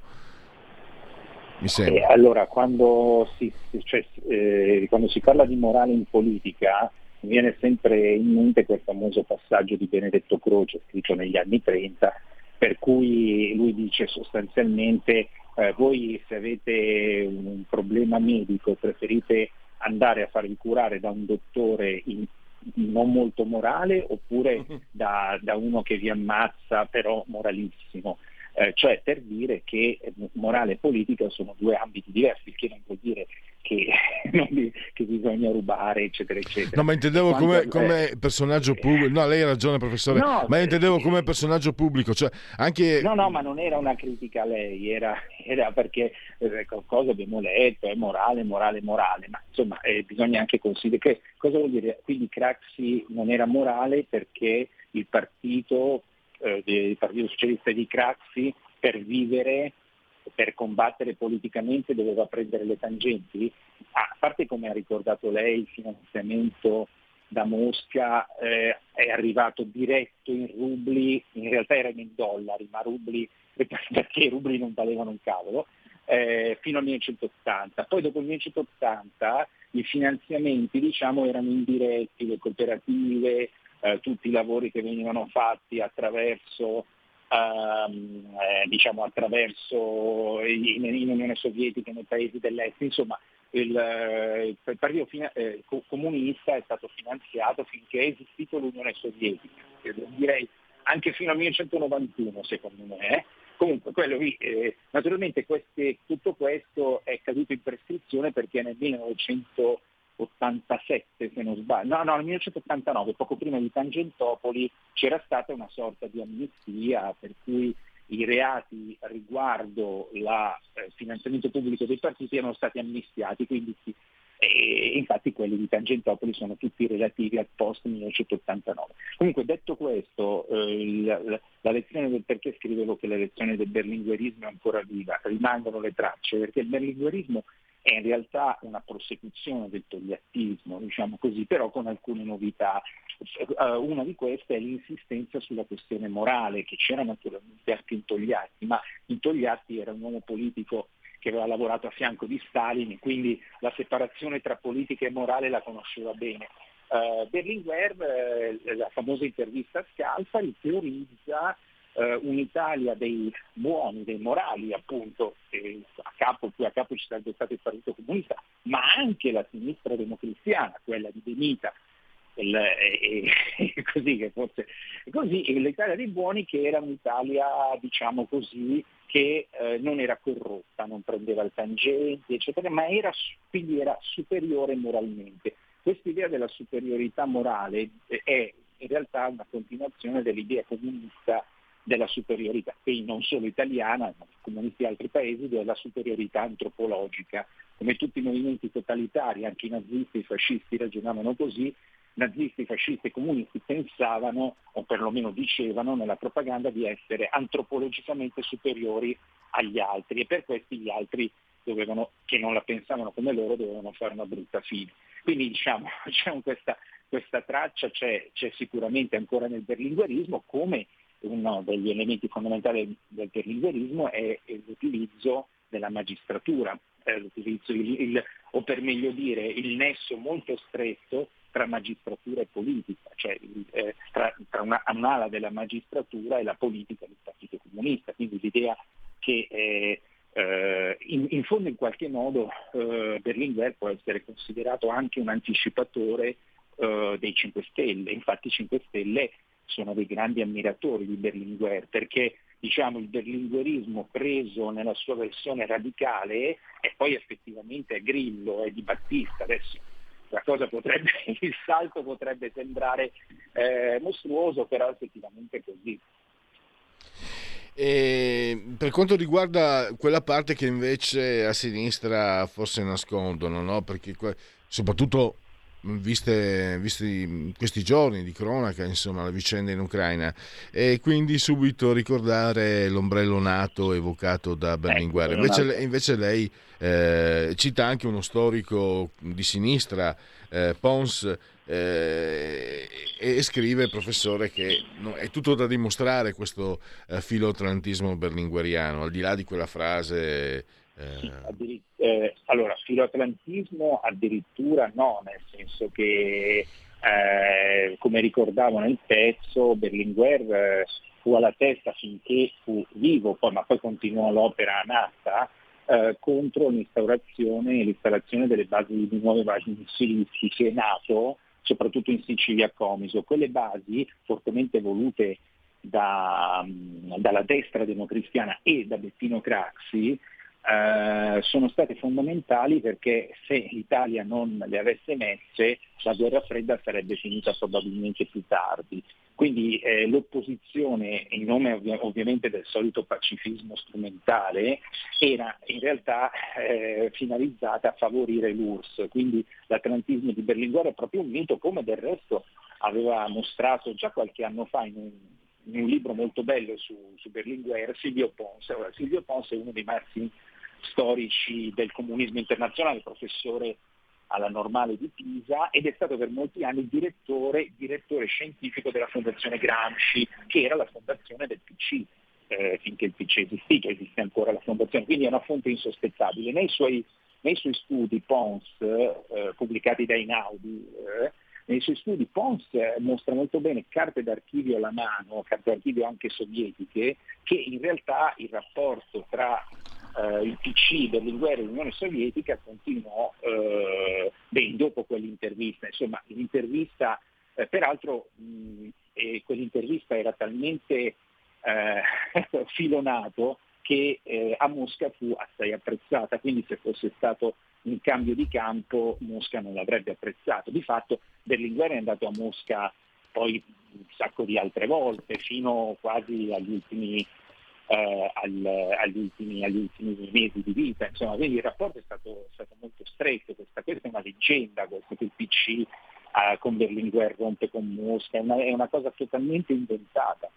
Mi sembra. Eh, allora, quando si, cioè, eh, quando si parla di morale in politica, viene sempre in mente quel famoso passaggio di Benedetto Croce scritto negli anni 30, per cui lui dice sostanzialmente eh, voi se avete un problema medico preferite andare a farvi curare da un dottore in, non molto morale oppure da, da, uno che vi ammazza però moralissimo. Eh, cioè per dire che morale e politica sono due ambiti diversi, il che non vuol dire che, che, bisogna rubare, eccetera, eccetera. No, ma intendevo come, come eh, personaggio pubblico. No, lei ha ragione, professore. No, ma intendevo come personaggio pubblico. Cioè anche... No, no, ma non era una critica a lei, era, era perché eh, qualcosa abbiamo letto, è morale, morale, morale. Ma insomma, eh, bisogna anche considerare che cosa vuol dire? Quindi Craxi non era morale perché il partito, eh, il partito socialista di Craxi per vivere per combattere politicamente doveva prendere le tangenti? A parte come ha ricordato lei, il finanziamento da Mosca eh, è arrivato diretto in rubli, in realtà erano in dollari, ma rubli perché i rubli non valevano un cavolo, eh, fino al 1980. Poi dopo il 1980 i finanziamenti diciamo, erano indiretti, le cooperative, eh, tutti i lavori che venivano fatti attraverso ehm, eh, diciamo attraverso in, in, Unione Sovietica, nei paesi dell'Est, insomma il, eh, il Partito eh, Comunista è stato finanziato finché è esistito l'Unione Sovietica, direi anche fino al 1991 secondo me. Eh. Comunque, lì, eh, naturalmente queste, tutto questo è caduto in prescrizione perché nel 1900 87 se non sbaglio, no, no, nel 1989, poco prima di Tangentopoli, c'era stata una sorta di amnistia per cui i reati riguardo il eh, finanziamento pubblico dei partiti erano stati amnistiati, quindi e infatti quelli di Tangentopoli sono tutti relativi al post 1989. Comunque detto questo, eh, il, la lezione del perché scrivevo che la lezione del berlinguerismo è ancora viva, rimangono le tracce, perché il berlinguerismo è in realtà una prosecuzione del togliattismo, diciamo così, però con alcune novità. Uh, una di queste è l'insistenza sulla questione morale, che c'era naturalmente anche in Togliatti, ma in Togliatti era un uomo politico che aveva lavorato a fianco di Stalin, quindi la separazione tra politica e morale la conosceva bene. Uh, Berlinguer, eh, la famosa intervista a Scalfari, teorizza eh, un'Italia dei buoni, dei morali appunto, che a capo, più a capo ci sarebbe stato il Partito Comunista, ma anche la sinistra democristiana, quella di Benita, il, e, e, così che forse così l'Italia dei buoni che era un'Italia diciamo così che eh, non era corrotta, non prendeva il tangente eccetera, ma era, quindi era superiore moralmente. Questa idea della superiorità morale è in realtà una continuazione dell'idea comunista della superiorità, quindi non solo italiana, ma comunisti di altri paesi, della superiorità antropologica. Come tutti i movimenti totalitari, anche i nazisti e i fascisti ragionavano così, nazisti, fascisti e comunisti pensavano, o perlomeno dicevano nella propaganda, di essere antropologicamente superiori agli altri e per questi gli altri dovevano, che non la pensavano come loro dovevano fare una brutta fine. Quindi diciamo, diciamo questa, questa, traccia c'è, c'è, sicuramente ancora nel berlinguerismo, come uno degli elementi fondamentali del berlinguerismo è l'utilizzo della magistratura, l'utilizzo, il, il, o per meglio dire il nesso molto stretto tra magistratura e politica, cioè eh, tra, tra una, un'ala della magistratura e la politica del Partito Comunista. Quindi l'idea che eh, eh, in, in, fondo in qualche modo eh, Berlinguer può essere considerato anche un anticipatore eh, dei 5 Stelle, infatti i 5 Stelle sono dei grandi ammiratori di Berlinguer perché diciamo, il berlinguerismo preso nella sua versione radicale e poi effettivamente è Grillo, è di Battista, adesso la cosa potrebbe, il salto potrebbe sembrare eh, mostruoso, però effettivamente è così. E per quanto riguarda quella parte che invece a sinistra forse nascondono, no? perché soprattutto viste, visti questi giorni di cronaca, insomma, la vicenda in Ucraina, e quindi subito ricordare l'ombrello nato evocato da Berlinguer. Invece, invece lei eh, cita anche uno storico di sinistra, eh, Pons, eh, e scrive, professore, che no, è tutto da dimostrare questo eh, filoatlantismo berlingueriano, al di là di quella frase. Eh... Eh, allora, filoatlantismo addirittura no, nel senso che, eh, come ricordavo nel pezzo, Berlinguer eh, fu alla testa finché fu vivo, poi, ma poi continuò l'opera nata eh, contro l'instaurazione e l'installazione delle basi di nuove basi missilistiche NATO soprattutto in Sicilia a Comiso. Quelle basi, fortemente volute da, dalla destra democristiana e da Bettino Craxi, eh, sono state fondamentali perché se l'Italia non le avesse messe la guerra fredda sarebbe finita probabilmente più tardi. Quindi eh, l'opposizione, in nome ovvi- ovviamente del solito pacifismo strumentale, era in realtà eh, finalizzata a favorire l'URSS. Quindi l'atlantismo di Berlinguer è proprio un mito, come del resto aveva mostrato già qualche anno fa in un, in un libro molto bello su, su Berlinguer Silvio Pons. Ora, Silvio Pons è uno dei massimi storici del comunismo internazionale, professore alla Normale di Pisa ed è stato per molti anni direttore, direttore scientifico della Fondazione Gramsci, che era la fondazione del PC, eh, finché il PC esistì, che esiste ancora la fondazione, quindi è una fonte insospettabile. Nei suoi, nei suoi studi Pons, eh, pubblicati da Inaudi, eh, nei suoi studi Pons mostra molto bene carte d'archivio alla mano, carte d'archivio anche sovietiche, che in realtà il rapporto tra eh, il PC Berlinguer e l'Unione Sovietica continuò eh, ben dopo quell'intervista. Insomma, l'intervista, eh, peraltro mh, quell'intervista era talmente eh, filonato che eh, a Mosca fu assai apprezzata, quindi se fosse stato un cambio di campo Mosca non l'avrebbe apprezzato. Di fatto Berlinguer è andato a Mosca poi un sacco di altre volte, fino quasi agli ultimi eh, al, agli, ultimi, agli, ultimi, mesi di vita, insomma, quindi il rapporto è stato, stato molto stretto, questa, questa, è una leggenda, questo che il PC eh, con Berlinguer rompe con Mosca, è una, è una cosa totalmente inventata.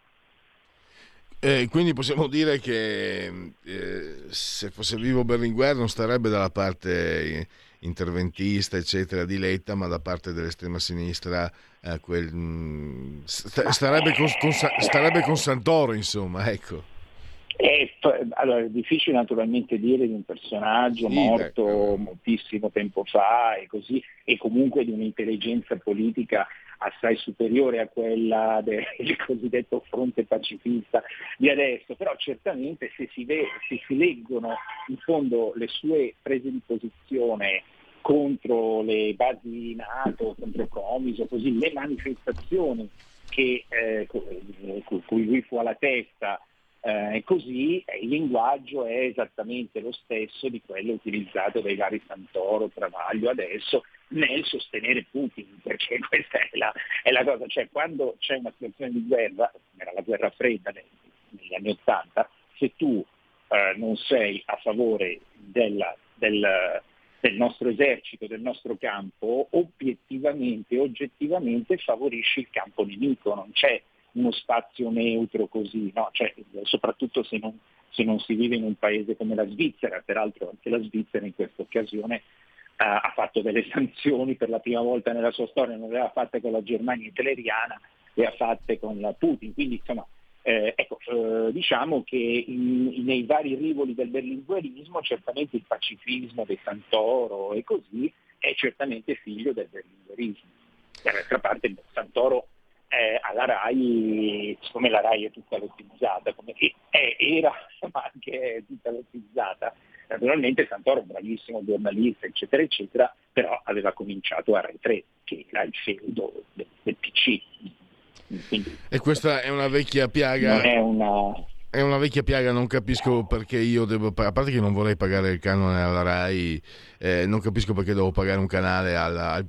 Eh, quindi possiamo dire che eh, se fosse vivo Berlinguer non starebbe dalla parte interventista, eccetera, di Letta, ma da parte dell'estrema sinistra eh, quel, mh, starebbe, con, con, starebbe con Santoro, insomma, ecco. E, allora, è difficile naturalmente dire di un personaggio sì, morto ecco. moltissimo tempo fa e così, e comunque di un'intelligenza politica assai superiore a quella del cosiddetto fronte pacifista di adesso, però certamente se si, ve, se si leggono in fondo le sue prese di posizione contro le basi NATO, contro Comiso, così le manifestazioni che, eh, cui lui fu alla testa eh, così il linguaggio è esattamente lo stesso di quello utilizzato dai vari Santoro, Travaglio adesso nel sostenere Putin, perché questa è la, è la cosa, cioè quando c'è una situazione di guerra, come era la guerra fredda negli, negli anni Ottanta, se tu eh, non sei a favore della, del, del nostro esercito, del nostro campo, obiettivamente, oggettivamente favorisci il campo nemico, non c'è uno spazio neutro così, no? cioè, soprattutto se non, se non, si vive in un paese come la Svizzera, peraltro anche la Svizzera in questa occasione uh, ha fatto delle sanzioni per la prima volta nella sua storia, non le aveva fatte con la Germania hitleriana, le ha fatte con la Putin, quindi insomma eh, ecco, eh, diciamo che in, in, nei vari rivoli del berlinguerismo certamente il pacifismo di Santoro e così è certamente figlio del berlinguerismo. D'altra parte Santoro eh, alla RAI, siccome la RAI è tutta lottizzata, come è, era ma anche è tutta lottizzata, naturalmente Santoro, bravissimo giornalista, eccetera, eccetera, però aveva cominciato a Rai 3, che era il feudo del, del PC. Quindi, e questa è una vecchia piaga. Non è una, è una vecchia piaga, non capisco perché io devo a parte che non vorrei pagare il canone alla RAI, eh, non capisco perché devo pagare un canale alla,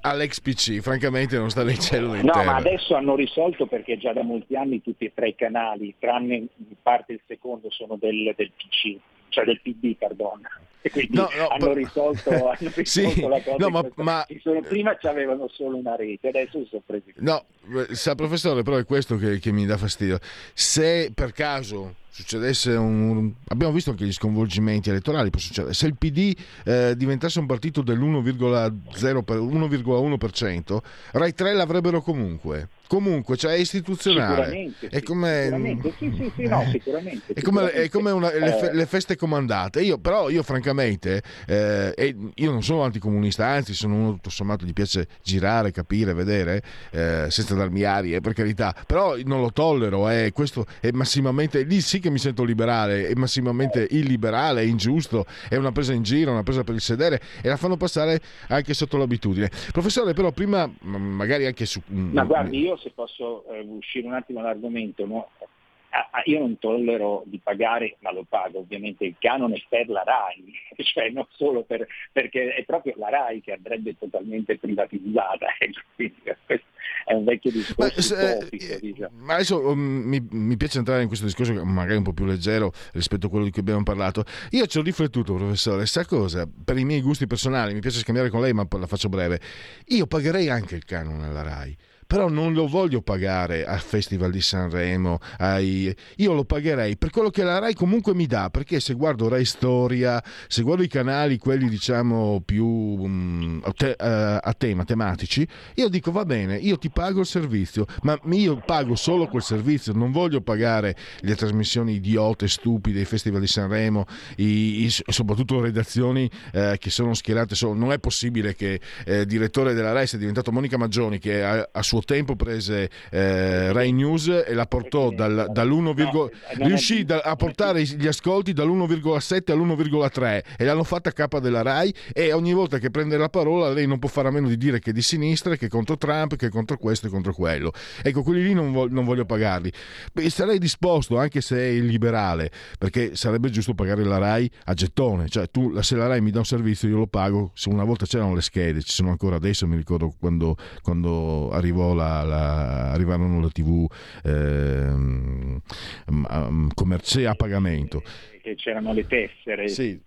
all'ex PC, francamente non sta nel cielo né No, terra. ma adesso hanno risolto perché già da molti anni tutti e tre i canali, tranne in parte il secondo, sono del, del PC, cioè del PD, perdona. E quindi No, no, hanno risolto, hanno risolto Sì, la cosa. no, ma- ma- ci sono- prima avevano solo una rete, adesso si sono presi. No, sa professore, però è questo che, che mi dà fastidio. Se per caso succedesse un... abbiamo visto anche gli sconvolgimenti elettorali, può succedere. Se il PD eh, diventasse un partito dell'1,0 per- 1,1%, Rai 3 l'avrebbero comunque. Comunque, cioè è istituzionale. È come, sicuramente, è come, una- le, fe- le feste comandate. Io, però, io, francamente, eh, e io non sono anticomunista, anzi, sono uno tutto sommato gli piace girare, capire, vedere, eh, senza darmi arie, per carità. Però non lo tollero. eh, questo è massimamente. Lì sì che mi sento liberale, è massimamente illiberale, è ingiusto, è una presa in giro, una presa per il sedere e la fanno passare anche sotto l'abitudine. Professore, però, prima, magari anche su. Ma guardi, io se posso eh, uscire un attimo dall'argomento, no? Io non tollero di pagare, ma lo pago ovviamente il canone per la RAI, cioè non solo per, perché è proprio la RAI che andrebbe totalmente privatizzata, e quindi questo è un vecchio Ma, discorso se- utopico, diciamo. ma adesso um, mi, mi piace entrare in questo discorso magari un po' più leggero rispetto a quello di cui abbiamo parlato. Io ci ho riflettuto, professore, sa cosa? Per i miei gusti personali, mi piace scambiare con lei, ma la faccio breve. Io pagherei anche il canone alla RAI. Però non lo voglio pagare al Festival di Sanremo, ai... io lo pagherei per quello che la RAI comunque mi dà, perché se guardo Rai Storia, se guardo i canali, quelli diciamo più a te- eh, a tema, tematici, io dico va bene, io ti pago il servizio, ma io pago solo quel servizio, non voglio pagare le trasmissioni idiote, stupide, i festival di Sanremo, i- i- soprattutto redazioni eh, che sono schierate solo. Non è possibile che eh, il direttore della RAI sia diventato Monica Maggioni, che a, a suo tempo prese eh, Rai News e la portò dal, dall'1, No, non è- riuscì da- a portare gli ascolti dall'1,7 all'1,3 e l'hanno fatta a capa della RAI e ogni volta che prende la parola lei non può fare a meno di dire che è di sinistra, che è contro Trump, che è contro questo e contro quello. Ecco, quelli lì non, vo- non voglio pagarli. Beh, sarei disposto, anche se è illiberale, perché sarebbe giusto pagare la RAI a gettone, cioè tu, se la RAI mi dà un servizio io lo pago, se una volta c'erano le schede, ci sono ancora adesso, mi ricordo quando, quando arrivò la, la- arrivarono le tv ehm, um, commerce a pagamento. che c'erano le tessere. Sì.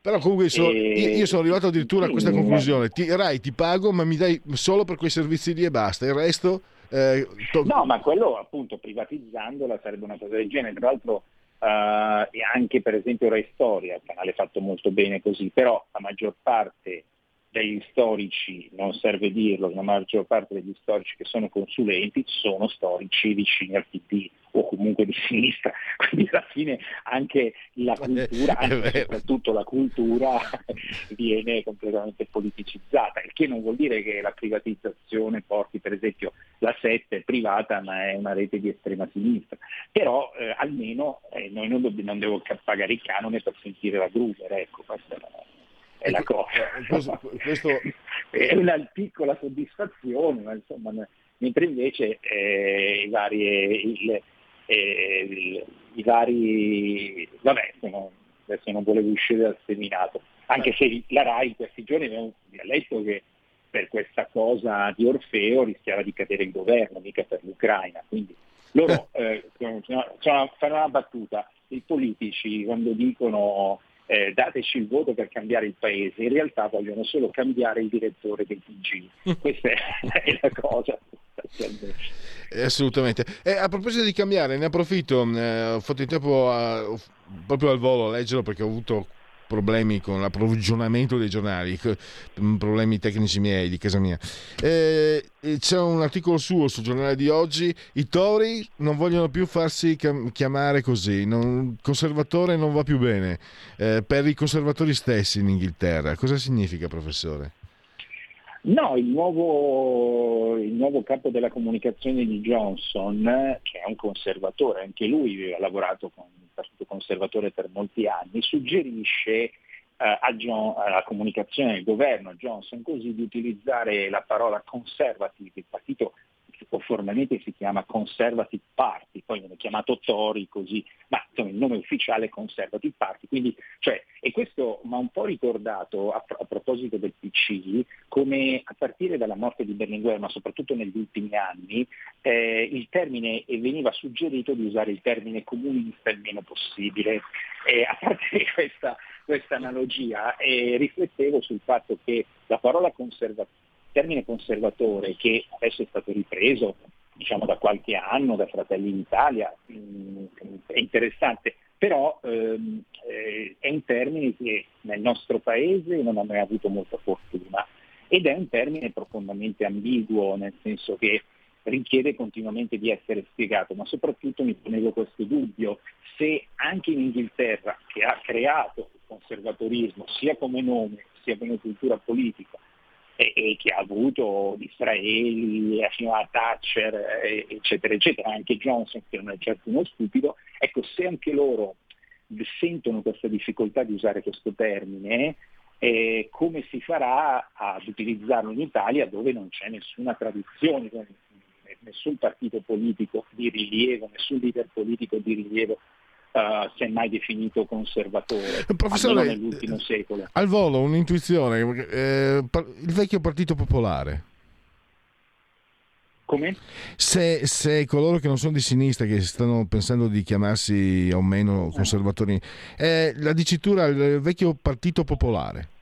Però comunque so- E- io, sono arrivato addirittura a questa Sì, conclusione. Ti, Rai ti pago, ma mi dai solo per quei servizi lì e basta. Il resto... eh, to- No, ma quello appunto privatizzandola sarebbe una cosa del genere. Tra l'altro eh, anche per esempio Rai Storia, il canale fatto molto bene così, però la maggior parte degli storici, non serve dirlo, la maggior parte degli storici che sono consulenti sono storici vicini al PD o comunque di sinistra, quindi alla fine anche la cultura, è anzi vero. soprattutto la cultura viene completamente politicizzata, il che non vuol dire che la privatizzazione porti per esempio la 7 è privata ma è una rete di estrema sinistra, però eh, almeno eh, noi non, dobb- non devo pagare il canone per sentire la Gruber, ecco, questa è la, è la cosa. Eh, questo- questo- è una piccola soddisfazione, ma insomma, mentre invece eh, i vari, il- eh, il- i vari, vabbè, sono- adesso non volevo uscire dal seminato, anche se la RAI in questi giorni abbiamo letto che per questa cosa di Orfeo rischiava di cadere il governo, mica per l'Ucraina, quindi loro eh, sono- sono- fanno una battuta, i politici quando dicono eh, dateci il voto per cambiare il paese, in realtà vogliono solo cambiare il direttore del TG. Questa è, la cosa. Eh, Assolutamente. E a proposito di cambiare, ne approfitto, eh, ho fatto in tempo a- proprio al volo a leggerlo perché ho avuto problemi con l'approvvigionamento dei giornali, mm, problemi tecnici miei di casa mia. Eh, c'è un articolo suo sul giornale di oggi, i Tori non vogliono più farsi chiam- chiamare così, non- conservatore non va più bene, eh, per i conservatori stessi in Inghilterra. Cosa significa, professore? No, il nuovo, il nuovo capo della comunicazione di Johnson, eh, che è un conservatore, anche lui aveva lavorato con il Partito Conservatore per molti anni, suggerisce eh, John- alla comunicazione del governo Johnson così di utilizzare la parola conservative, il partito o formalmente si chiama Conservative Party, poi viene chiamato Tory così, ma insomma, il nome ufficiale è Conservative Party. Quindi, cioè, e questo mi ha un po' ricordato a, a, proposito del PC come a partire dalla morte di Berlinguer, ma soprattutto negli ultimi anni, eh, il termine e veniva suggerito di usare il termine comunista il meno possibile. Eh, a parte questa, questa analogia, eh, riflettevo sul fatto che la parola conservativa termine conservatore che adesso è stato ripreso diciamo, da qualche anno da Fratelli d'Italia, mm, è interessante, però ehm, eh, è un termine che nel nostro paese non ha mai avuto molta fortuna ed è un termine profondamente ambiguo, nel senso che richiede continuamente di essere spiegato, ma soprattutto mi ponevo questo dubbio, se anche in Inghilterra, che ha creato il conservatorismo sia come nome sia come cultura politica, e, che ha avuto Disraeli, fino a Thatcher, eccetera, eccetera, anche Johnson, che non è certo uno stupido, ecco, se anche loro sentono questa difficoltà di usare questo termine, eh, come si farà ad utilizzarlo in Italia dove non c'è nessuna tradizione, nessun partito politico di rilievo, nessun leader politico di rilievo uh, si è mai definito conservatore, Professore, nell'ultimo secolo. Al volo un'intuizione, eh, il vecchio Partito Popolare. Come? Se, se, coloro che non sono di sinistra, che stanno pensando di chiamarsi o meno conservatori, eh, la dicitura il vecchio Partito Popolare.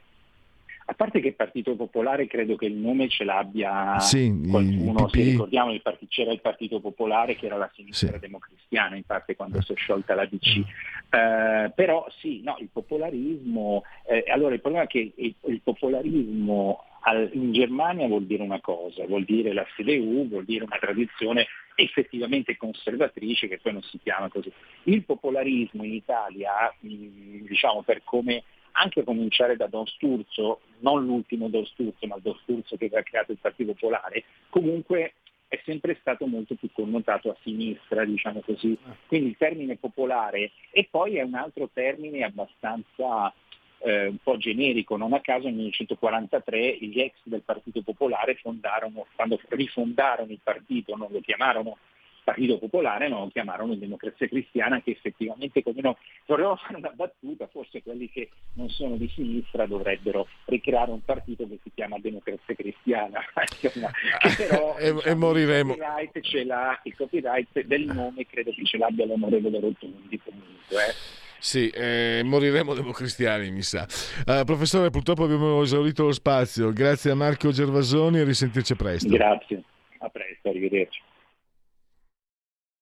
A parte che il Partito Popolare credo che il nome ce l'abbia sì, qualcuno, se ricordiamo il part- c'era il Partito Popolare che era la sinistra sì. democristiana in parte quando si è sciolta la DC. Eh, però sì, no, il popolarismo, eh, allora il problema è che il, il popolarismo al, in Germania vuol dire una cosa, vuol dire la CDU, vuol dire una tradizione effettivamente conservatrice che poi non si chiama così. Il popolarismo in Italia, diciamo per come anche a cominciare da Don Sturzo, non l'ultimo Don Sturzo, ma Don Sturzo che aveva creato il Partito Popolare, comunque è sempre stato molto più connotato a sinistra, diciamo così. Quindi il termine popolare e poi è un altro termine abbastanza eh, un po' generico, non a caso nel 1943 gli ex del Partito Popolare fondarono, quando rifondarono il partito, non lo chiamarono Partito Popolare non lo chiamarono Democrazia Cristiana che effettivamente come no, vorrei fare una battuta, forse quelli che non sono di sinistra dovrebbero ricreare un partito che si chiama Democrazia Cristiana, Insomma, però e, diciamo, e moriremo. Il copyright, ce l'ha, il copyright del nome credo che ce l'abbia l'onorevole Rotondi comunque. Eh. Sì, eh, moriremo democristiani, mi sa. Uh, professore, purtroppo abbiamo esaurito lo spazio. Grazie a Marco Gervasoni e risentirci presto. Grazie, a presto, arrivederci.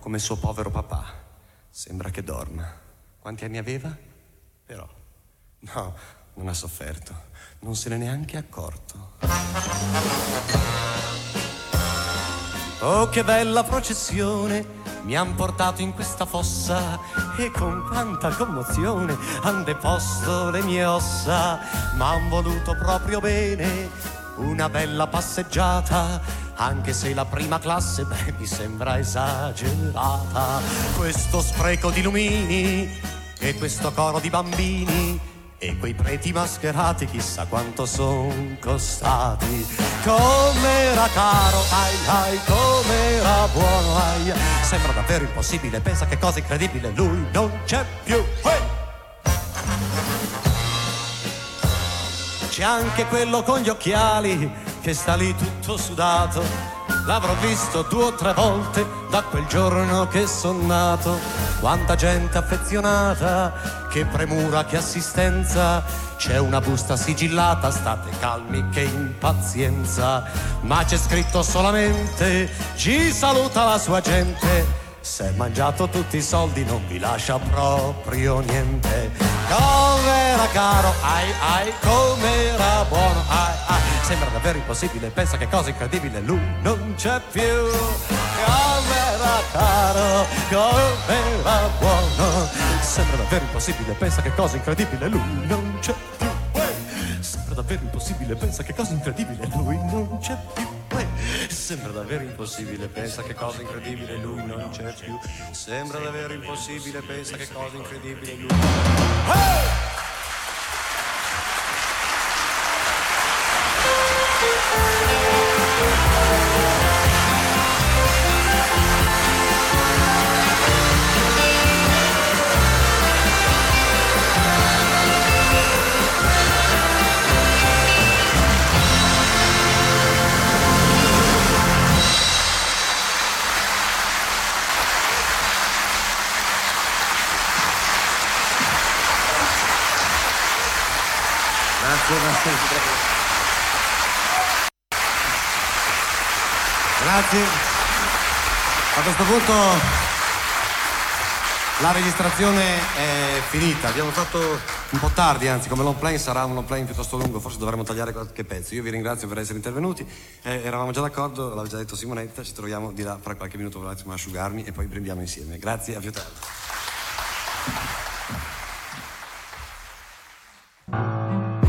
Come suo povero papà, Sembra che dorma. Quanti anni aveva? Però. No, non ha sofferto. Non se n'è neanche accorto. Oh, che bella processione! Mi han portato in questa fossa e con quanta commozione han deposto le mie ossa. M'han voluto proprio bene, una bella passeggiata, anche se la prima classe, beh, mi sembra esagerata. Questo spreco di lumini e questo coro di bambini e quei preti mascherati chissà quanto son costati. Com'era caro, ai ai, com'era buono, ai. Sembra davvero impossibile, pensa che cosa incredibile, lui non c'è più. Hey! C'è anche quello con gli occhiali che sta lì tutto sudato. L'avrò visto due o tre volte da quel giorno che son nato. Quanta gente affezionata, che premura, che assistenza. C'è una busta sigillata, state calmi che impazienza. Ma c'è scritto solamente, ci saluta la sua gente. Se mangiato tutti i soldi non vi lascia proprio niente. Com'era caro, ai ai, com'era buono, ai ai. Sembra davvero impossibile, pensa che cosa incredibile, lui non c'è più. Com'era caro, com'era buono. Sembra davvero impossibile, pensa che cosa incredibile, lui non c'è più. Sembra davvero impossibile, pensa che cosa incredibile, lui non c'è più. Sembra davvero impossibile, pensa che cosa incredibile, lui non c'è più. Sembra davvero impossibile, pensa che cosa incredibile, lui. Hey! Grazie. A questo punto la registrazione è finita. Abbiamo fatto un po' tardi, anzi, come long plane sarà un long plane piuttosto lungo, forse dovremmo tagliare qualche pezzo. Io vi ringrazio per essere intervenuti. Eh, eravamo già d'accordo, l'aveva già detto Simonetta, ci troviamo di là fra qualche minuto un attimo asciugarmi e poi prendiamo insieme. Grazie, a più tardi.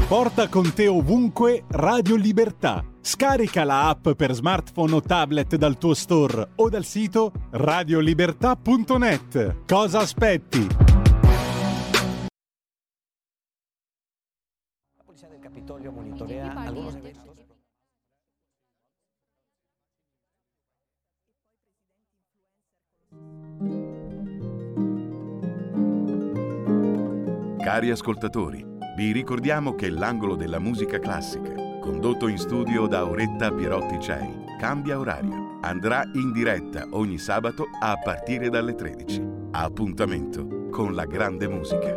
Porta con te ovunque Radio Libertà. Scarica la app per smartphone o tablet dal tuo store o dal sito radiolibertà.net. Cosa aspetti? La polizia del Capitolio monitorea algunos eventos. Cari ascoltatori, vi ricordiamo che l'angolo della musica classica, condotto in studio da Auretta Pierotti Cei, cambia orario. Andrà in diretta ogni sabato a partire dalle 13. Appuntamento con la grande musica.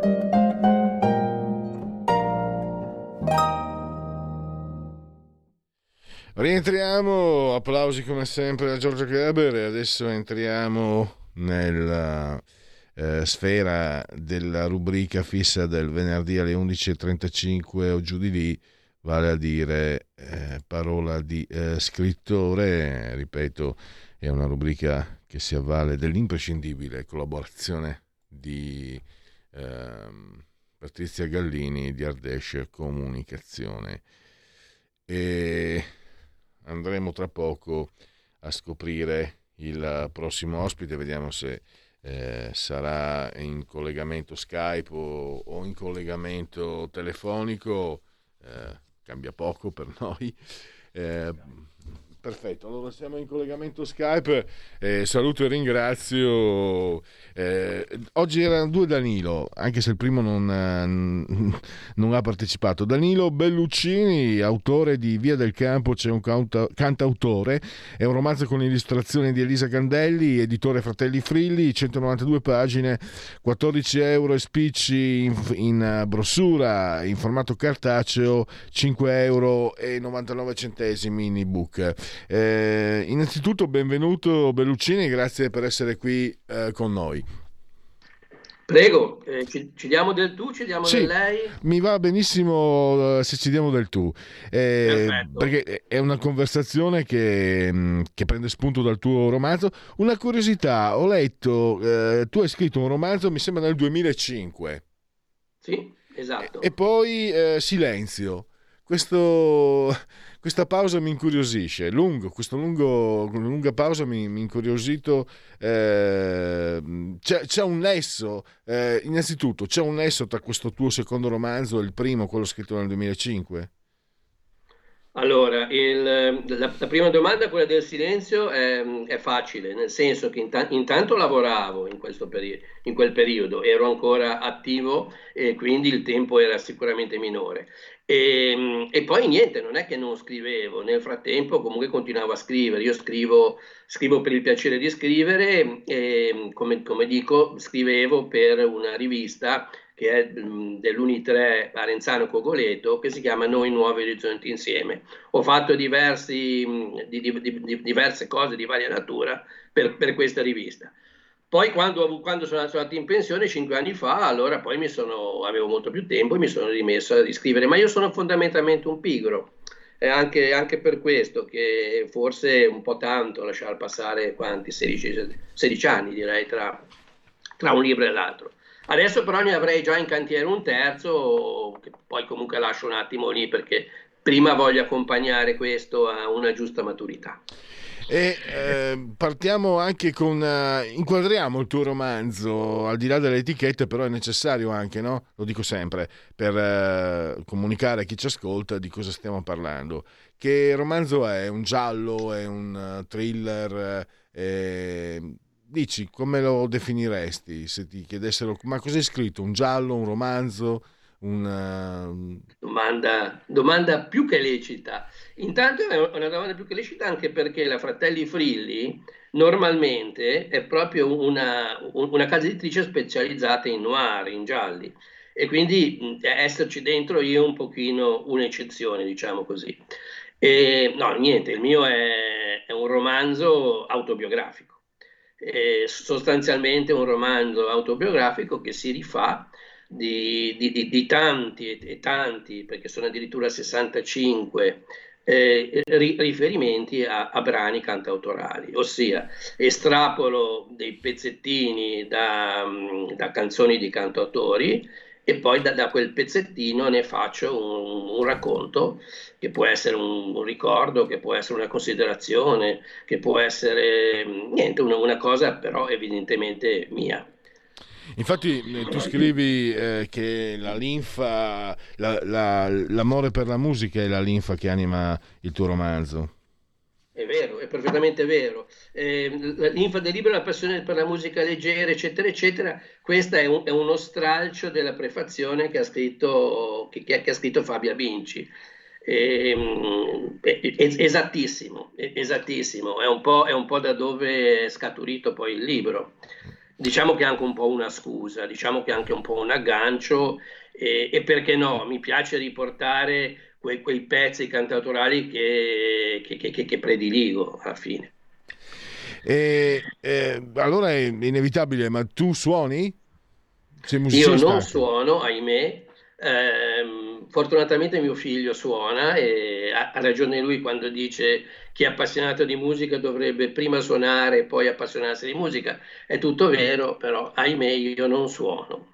Rientriamo, applausi come sempre a Giorgio Kleber e adesso entriamo nella eh, sfera della rubrica fissa del venerdì alle 11.35 o giù di lì, vale a dire eh, parola di eh, scrittore, ripeto, è una rubrica che si avvale dell'imprescindibile collaborazione di ehm, Patrizia Gallini di Ardescia Comunicazione. E andremo tra poco a scoprire il prossimo ospite, vediamo se eh, sarà in collegamento Skype o, o in collegamento telefonico, eh, cambia poco per noi. Eh, perfetto, allora siamo in collegamento Skype. Eh, saluto e ringrazio. Eh, oggi erano due Danilo, anche se il primo non, eh, non, ha partecipato. Danilo Belluccini, autore di Via del Campo, c'è un canta- cantautore, è un romanzo con illustrazioni di Elisa Candelli, editore Fratelli Frilli, 192 pagine, 14 euro e spicci in, in brossura, in formato cartaceo, 5 euro e 99 centesimi in ebook. Eh, innanzitutto benvenuto Belluccini, grazie per essere qui eh, con noi. Prego, eh, ci, ci, diamo del tu, ci diamo sì, del lei? Mi va benissimo eh, se ci diamo del tu, eh, perché è una conversazione che, mm, che, prende spunto dal tuo romanzo. Una curiosità, ho letto, eh, tu hai scritto un romanzo, mi sembra nel 2005. Sì, esatto. E, e poi eh, Silenzio. Questo questa pausa mi incuriosisce, lungo, questa lunga pausa mi, mi incuriosito. Eh, c'è, c'è, un nesso, eh, innanzitutto, c'è un nesso tra questo tuo secondo romanzo e il primo, quello scritto nel 2005? Allora, il, la, la, prima domanda, quella del silenzio, è, è facile, nel senso che inta, intanto lavoravo in, periodo, in, quel periodo, ero ancora attivo e quindi il tempo era sicuramente minore. E, ehm, e, poi niente, non è che non scrivevo, nel frattempo comunque continuavo a scrivere, io scrivo, scrivo per il piacere di scrivere e come, come dico scrivevo per una rivista che è dell'Uni3 Arenzano Cogoleto che si chiama Noi Nuovi Orizzonti Insieme. Ho fatto diversi, di, di, di, diverse cose di varia natura per, per questa rivista. Poi quando, quando, sono andato in pensione cinque anni fa, allora poi sono, avevo molto più tempo e mi sono rimesso a scrivere, ma io sono fondamentalmente un pigro. È anche, anche, per questo che forse un po' tanto lasciare passare quanti 16, 16 anni direi tra, tra, un libro e l'altro. Adesso però ne avrei già in cantiere un terzo, che poi comunque lascio un attimo lì perché prima voglio accompagnare questo a una giusta maturità. E eh, partiamo anche con. Uh, inquadriamo il tuo romanzo, al di là delle etichette, però è necessario anche, no? Lo dico sempre, per uh, comunicare a chi ci ascolta di cosa stiamo parlando. Che romanzo è? Un giallo? È un uh, thriller? Eh, dici, come lo definiresti se ti chiedessero, ma cos'è scritto? Un giallo, un romanzo? Una... Domanda, domanda più che lecita. Intanto è una domanda più che lecita anche perché la Fratelli Frilli normalmente è proprio una, una casa editrice specializzata in noir, in gialli e quindi esserci dentro io un pochino un'eccezione, diciamo così. E, no, niente, il mio è, è un romanzo autobiografico, è sostanzialmente un romanzo autobiografico che si rifà di, di, di, tanti e, tanti, perché sono addirittura 65 eh, riferimenti a, a, brani cantautorali, ossia estrapolo dei pezzettini da, da canzoni di cantautori e poi da, da, quel pezzettino ne faccio un, un, racconto che può essere un, un, ricordo, che può essere una considerazione, che può essere niente, una, una cosa però evidentemente mia. Infatti eh, tu scrivi eh, che la linfa, la, la, l'amore per la musica è la linfa che anima il tuo romanzo. È vero, è perfettamente vero. Eh, l'infa del libro, la passione per la musica leggera, eccetera, eccetera, questo è, un, è uno stralcio della prefazione che ha scritto, che, che ha scritto Fabia Vinci. Eh, esattissimo, esattissimo, è un, è un po' da dove è scaturito poi il libro diciamo che è anche un po' una scusa, diciamo che è anche un po' un aggancio e, e perché no, mi piace riportare quei, quei pezzi cantautorali che, che, che, che, prediligo alla fine. E, eh, allora è inevitabile, ma tu suoni? Io non suono, ahimè, eh, fortunatamente mio figlio suona e ha, ragione lui quando dice chi è appassionato di musica dovrebbe prima suonare e poi appassionarsi di musica. È tutto vero, però ahimè io non suono.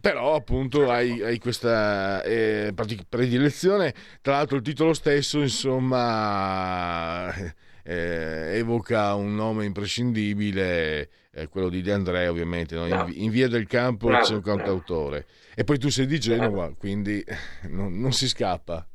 Però appunto hai, hai questa eh, predilezione, tra l'altro il titolo stesso insomma eh, evoca un nome imprescindibile, eh, quello di De Andrea ovviamente, no? in, in, Via del Campo bravo, c'è un cantautore. Bravo. E poi tu sei di Genova, quindi non, non si scappa.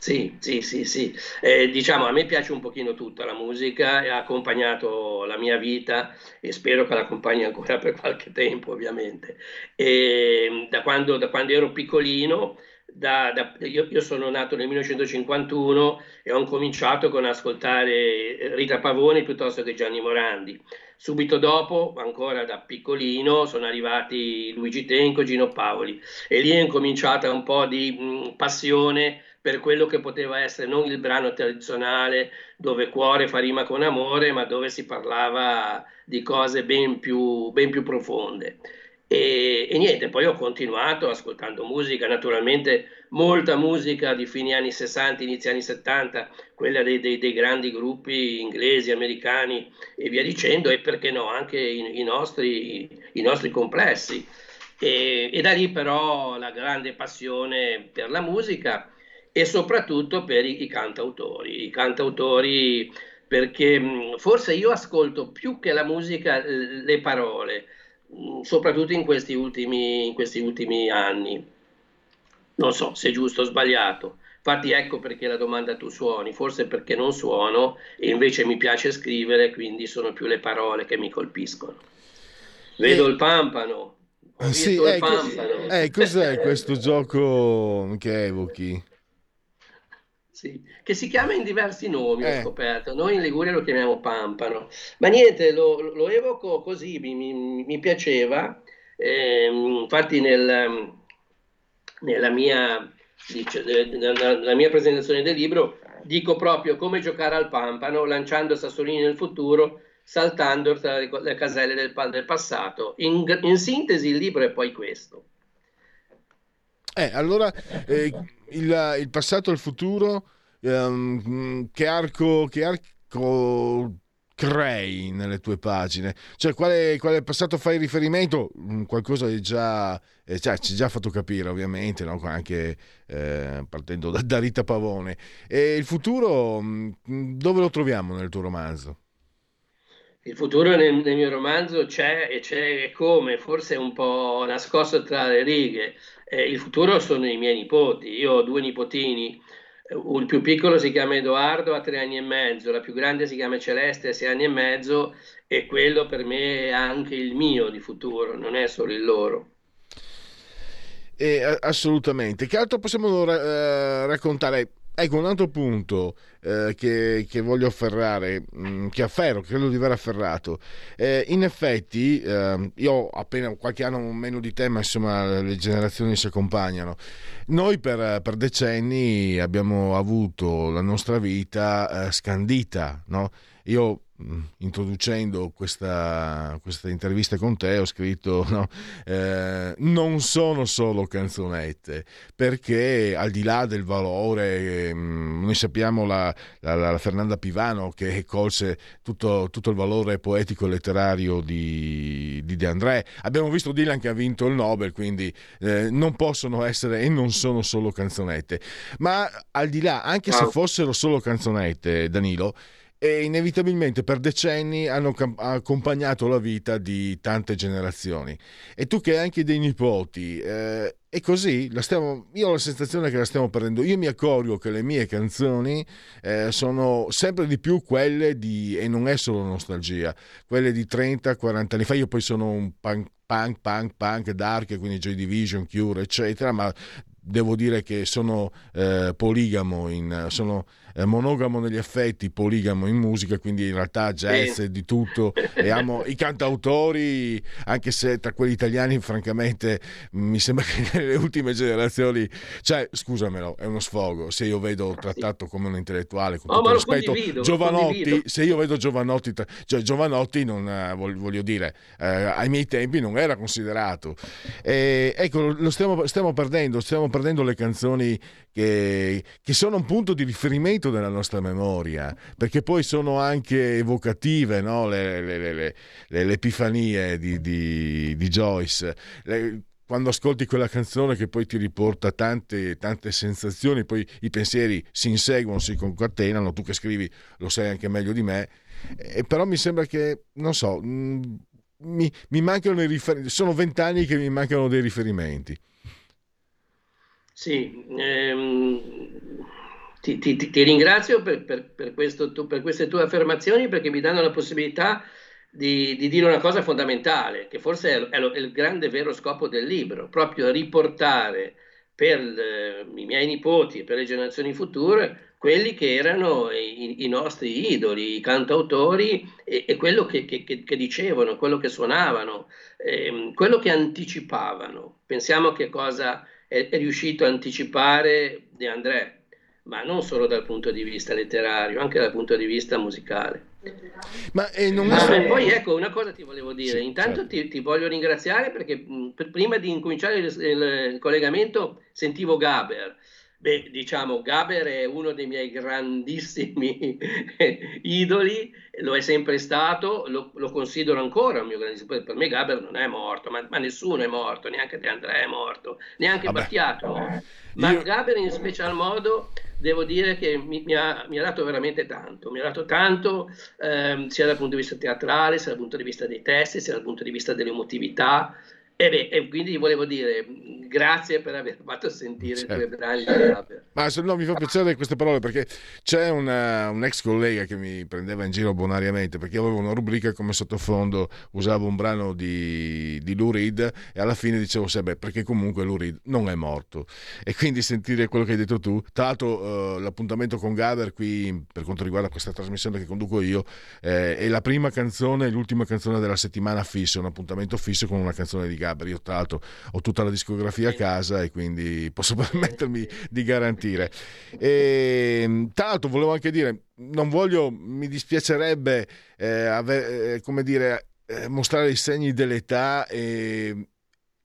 Sì, sì, sì, sì. Eh, diciamo, a me piace un pochino tutta la musica, ha accompagnato la mia vita e spero che l'accompagni ancora per qualche tempo, ovviamente. E, da, quando, da quando ero piccolino, da, da, io, io, sono nato nel 1951 e ho cominciato con ascoltare Rita Pavoni piuttosto che Gianni Morandi. Subito dopo, ancora da piccolino, sono arrivati Luigi Tenco, Gino Paoli e lì è incominciata un po' di mh, passione per quello che poteva essere non il brano tradizionale dove cuore fa rima con amore, ma dove si parlava di cose ben più, ben più profonde. E, e, niente, poi ho continuato ascoltando musica, naturalmente molta musica di fine anni 60, inizi anni 70, quella dei, dei, dei grandi gruppi inglesi, americani e via dicendo, e perché no, anche i, i, nostri, i nostri, complessi. E, e, da lì però la grande passione per la musica e soprattutto per i, i cantautori. I cantautori perché forse io ascolto più che la musica le parole soprattutto in questi, ultimi, in questi ultimi anni. Non so se è giusto o sbagliato. Infatti ecco perché la domanda tu suoni, forse perché non suono e invece mi piace scrivere, quindi sono più le parole che mi colpiscono. Vedo eh, il pampano. Ho sì, eh, pampano. Eh, cos'è questo gioco che evochi? Sì, che si chiama in diversi nomi, eh. ho scoperto. Noi in Liguria lo chiamiamo Pampano. Ma niente, lo, lo evoco così, mi, mi, mi piaceva. Eh, infatti nel, nella, mia, dice, nella mia presentazione del libro dico proprio come giocare al Pampano lanciando sassolini nel futuro saltando tra le, le caselle del, del passato. In, in, sintesi il libro è poi questo. Eh, allora... Eh il, il passato e il futuro, um, che arco, che arco crei nelle tue pagine? Cioè, quale, quale passato fai riferimento? Mm, qualcosa è già, eh, cioè, ci già fatto capire, ovviamente, no? anche eh, partendo da, da, Rita Pavone. E il futuro, mm, dove lo troviamo nel tuo romanzo? Il futuro nel, nel, mio romanzo c'è e c'è come, forse un po' nascosto tra le righe. Eh, il futuro sono i miei nipoti, io ho due nipotini, il più piccolo si chiama Edoardo, ha tre anni e mezzo, la più grande si chiama Celeste, ha sei anni e mezzo e quello per me è anche il mio di futuro, non è solo il loro. Eh, assolutamente. Che altro possiamo eh, raccontare? Ecco, un altro punto eh, che, che, voglio afferrare, mm, che afferro, credo di aver afferrato. Eh, in effetti, eh, io appena qualche anno meno di te, ma insomma le generazioni si accompagnano. Noi per, per decenni abbiamo avuto la nostra vita eh, scandita, no? Io introducendo questa, questa, intervista con te ho scritto no, eh, non sono solo canzonette perché al di là del valore eh, noi sappiamo la, la, la, Fernanda Pivano che colse tutto, tutto il valore poetico e letterario di, di De André. Abbiamo visto Dylan che ha vinto il Nobel quindi eh, non possono essere e non sono solo canzonette. Ma al di là anche se fossero solo canzonette Danilo e inevitabilmente per decenni hanno accompagnato la vita di tante generazioni. E tu che hai anche dei nipoti, eh, è così, stiamo, io ho la sensazione che la stiamo perdendo. Io mi accorgo che le mie canzoni eh, sono sempre di più quelle di, e non è solo nostalgia, quelle di 30-40 anni fa. Io poi sono un punk, punk, punk, punk dark, quindi Joy Division, Cure, eccetera, ma devo dire che sono eh, poligamo, in, sono monogamo negli affetti, poligamo in musica, quindi in realtà jazz di tutto. E amo i cantautori, anche se tra quelli italiani, francamente, mi sembra che nelle ultime generazioni, cioè, scusamelo, è uno sfogo. Se io vedo trattato come un intellettuale, con oh, tutto rispetto, Giovanotti, se io vedo Giovanotti, cioè Giovanotti, non, eh, voglio dire, eh, ai miei tempi non era considerato. E, ecco, lo stiamo, stiamo perdendo, stiamo perdendo le canzoni che, che sono un punto di riferimento della nostra memoria, perché poi sono anche evocative no? le, le, le, le, epifanie di, di, di Joyce. quando ascolti quella canzone che poi ti riporta tante, tante sensazioni, poi i pensieri si inseguono, si concatenano, tu che scrivi lo sai anche meglio di me, e però mi sembra che, non so, mm, mi, mi mancano i riferimenti, sono vent'anni che mi mancano dei riferimenti. Sì, ehm, ti, ti, ti ringrazio per, per, per, questo, per, queste tue affermazioni perché mi danno la possibilità di, di dire una cosa fondamentale, che forse è, è, lo, è, il grande vero scopo del libro, proprio riportare per eh, i miei nipoti e per le generazioni future quelli che erano i, i nostri idoli, i cantautori e, e quello che, che, che, dicevano, quello che suonavano, eh, quello che anticipavano. Pensiamo che cosa è, è riuscito a anticipare De André ma non solo dal punto di vista letterario, anche dal punto di vista musicale. Ma eh, non Ah, e poi ecco una cosa ti volevo dire, Sì, intanto certo. ti, ti voglio ringraziare perché mh, prima di incominciare il- il collegamento sentivo Gaber. Beh, diciamo, Gaber è uno dei miei grandissimi idoli, lo è sempre stato, lo, lo considero ancora un mio grandissimo. Per me Gaber non è morto, ma, ma nessuno è morto, neanche De André è morto, neanche Vabbè. Battiato. è morto. Ma Io- Gaber in special modo devo dire che mi, mi ha, mi ha dato veramente tanto, mi ha dato tanto ehm, sia dal punto di vista teatrale, sia dal punto di vista dei testi, sia dal punto di vista dell'emotività. E, beh, e quindi volevo dire grazie per aver fatto sentire Certo. due brani di Gaber. Ma se no mi fa piacere queste parole perché c'è una- un ex collega che mi prendeva in giro bonariamente perché avevo una rubrica come sottofondo, usavo un brano di, di Lou Reed e alla fine dicevo sempre perché comunque Lou Reed non è morto e quindi sentire quello che hai detto tu, tra l'altro eh, l'appuntamento con Gaber qui per quanto riguarda questa trasmissione che conduco io eh, è la prima canzone e l'ultima canzone della settimana fisso, un appuntamento fisso con una canzone di Gaber, io tra l'altro ho tutta la discografia a casa e quindi posso permettermi di garantire. E, tra l'altro volevo anche dire, non voglio, mi dispiacerebbe eh, ave- eh, come dire, eh, mostrare i segni dell'età e,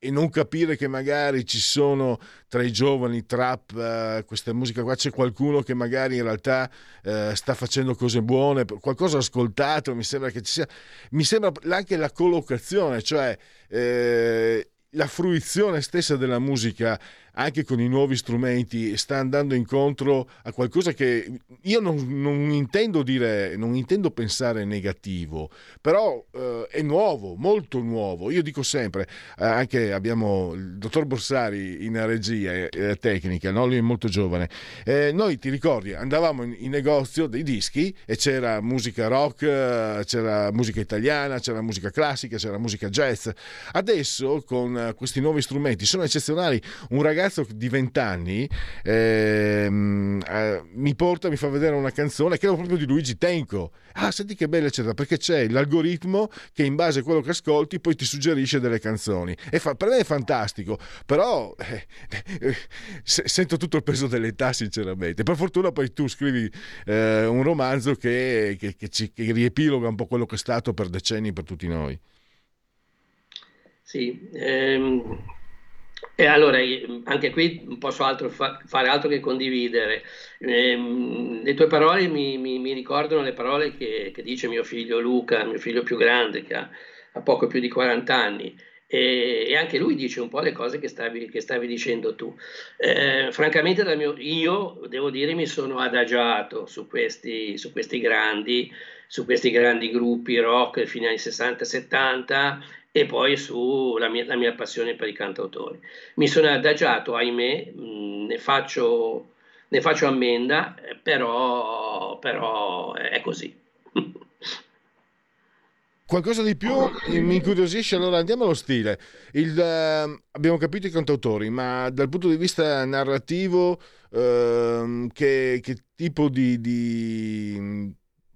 e non capire che magari ci sono tra i giovani trap, eh, questa musica qua, c'è qualcuno che magari in realtà eh, sta facendo cose buone, qualcosa ascoltato, mi sembra che ci sia, mi sembra anche la collocazione, cioè eh, la fruizione stessa della musica anche con i nuovi strumenti sta andando incontro a qualcosa che io non, non intendo dire, non intendo pensare negativo, però eh, è nuovo, molto nuovo. Io dico sempre, eh, anche abbiamo il dottor Borsari in regia eh, tecnica, no? lui è molto giovane. Eh, noi ti ricordi, andavamo in, in negozio dei dischi e c'era musica rock, eh, c'era musica italiana, c'era musica classica, c'era musica jazz. Adesso con eh, questi nuovi strumenti sono eccezionali. Un ragazzo di 20 anni ehm, eh, mi porta, mi fa vedere una canzone che era proprio di Luigi Tenco. Ah, senti che bella eccetera, perché c'è l'algoritmo che in base a quello che ascolti poi ti suggerisce delle canzoni. E fa- per me è fantastico, però eh, eh, se- sento tutto il peso dell'età sinceramente. Per fortuna poi tu scrivi eh, un romanzo che, che- che ci- che riepiloga un po' quello che è stato per decenni per tutti noi. Sì, ehm, e allora anche qui non posso altro fa- fare altro che condividere. Ehm, le tue parole mi, mi- mi ricordano le parole che, che dice mio figlio Luca, mio figlio più grande, che ha, ha poco più di 40 anni. E, e anche lui dice un po' le cose che stavi, che stavi dicendo tu. Eh, francamente, mio- io devo dire mi sono adagiato su questi, su questi grandi, su questi grandi gruppi rock fino anni 60-70 e poi sulla mia, mia passione per i cantautori. Mi sono adagiato, ahimè, mh, ne faccio, ne faccio ammenda, eh, però, però è così. Qualcosa di più mi incuriosisce, allora andiamo allo stile. Il, eh, abbiamo capito i cantautori, ma dal punto di vista narrativo, ehm, che, che tipo di, di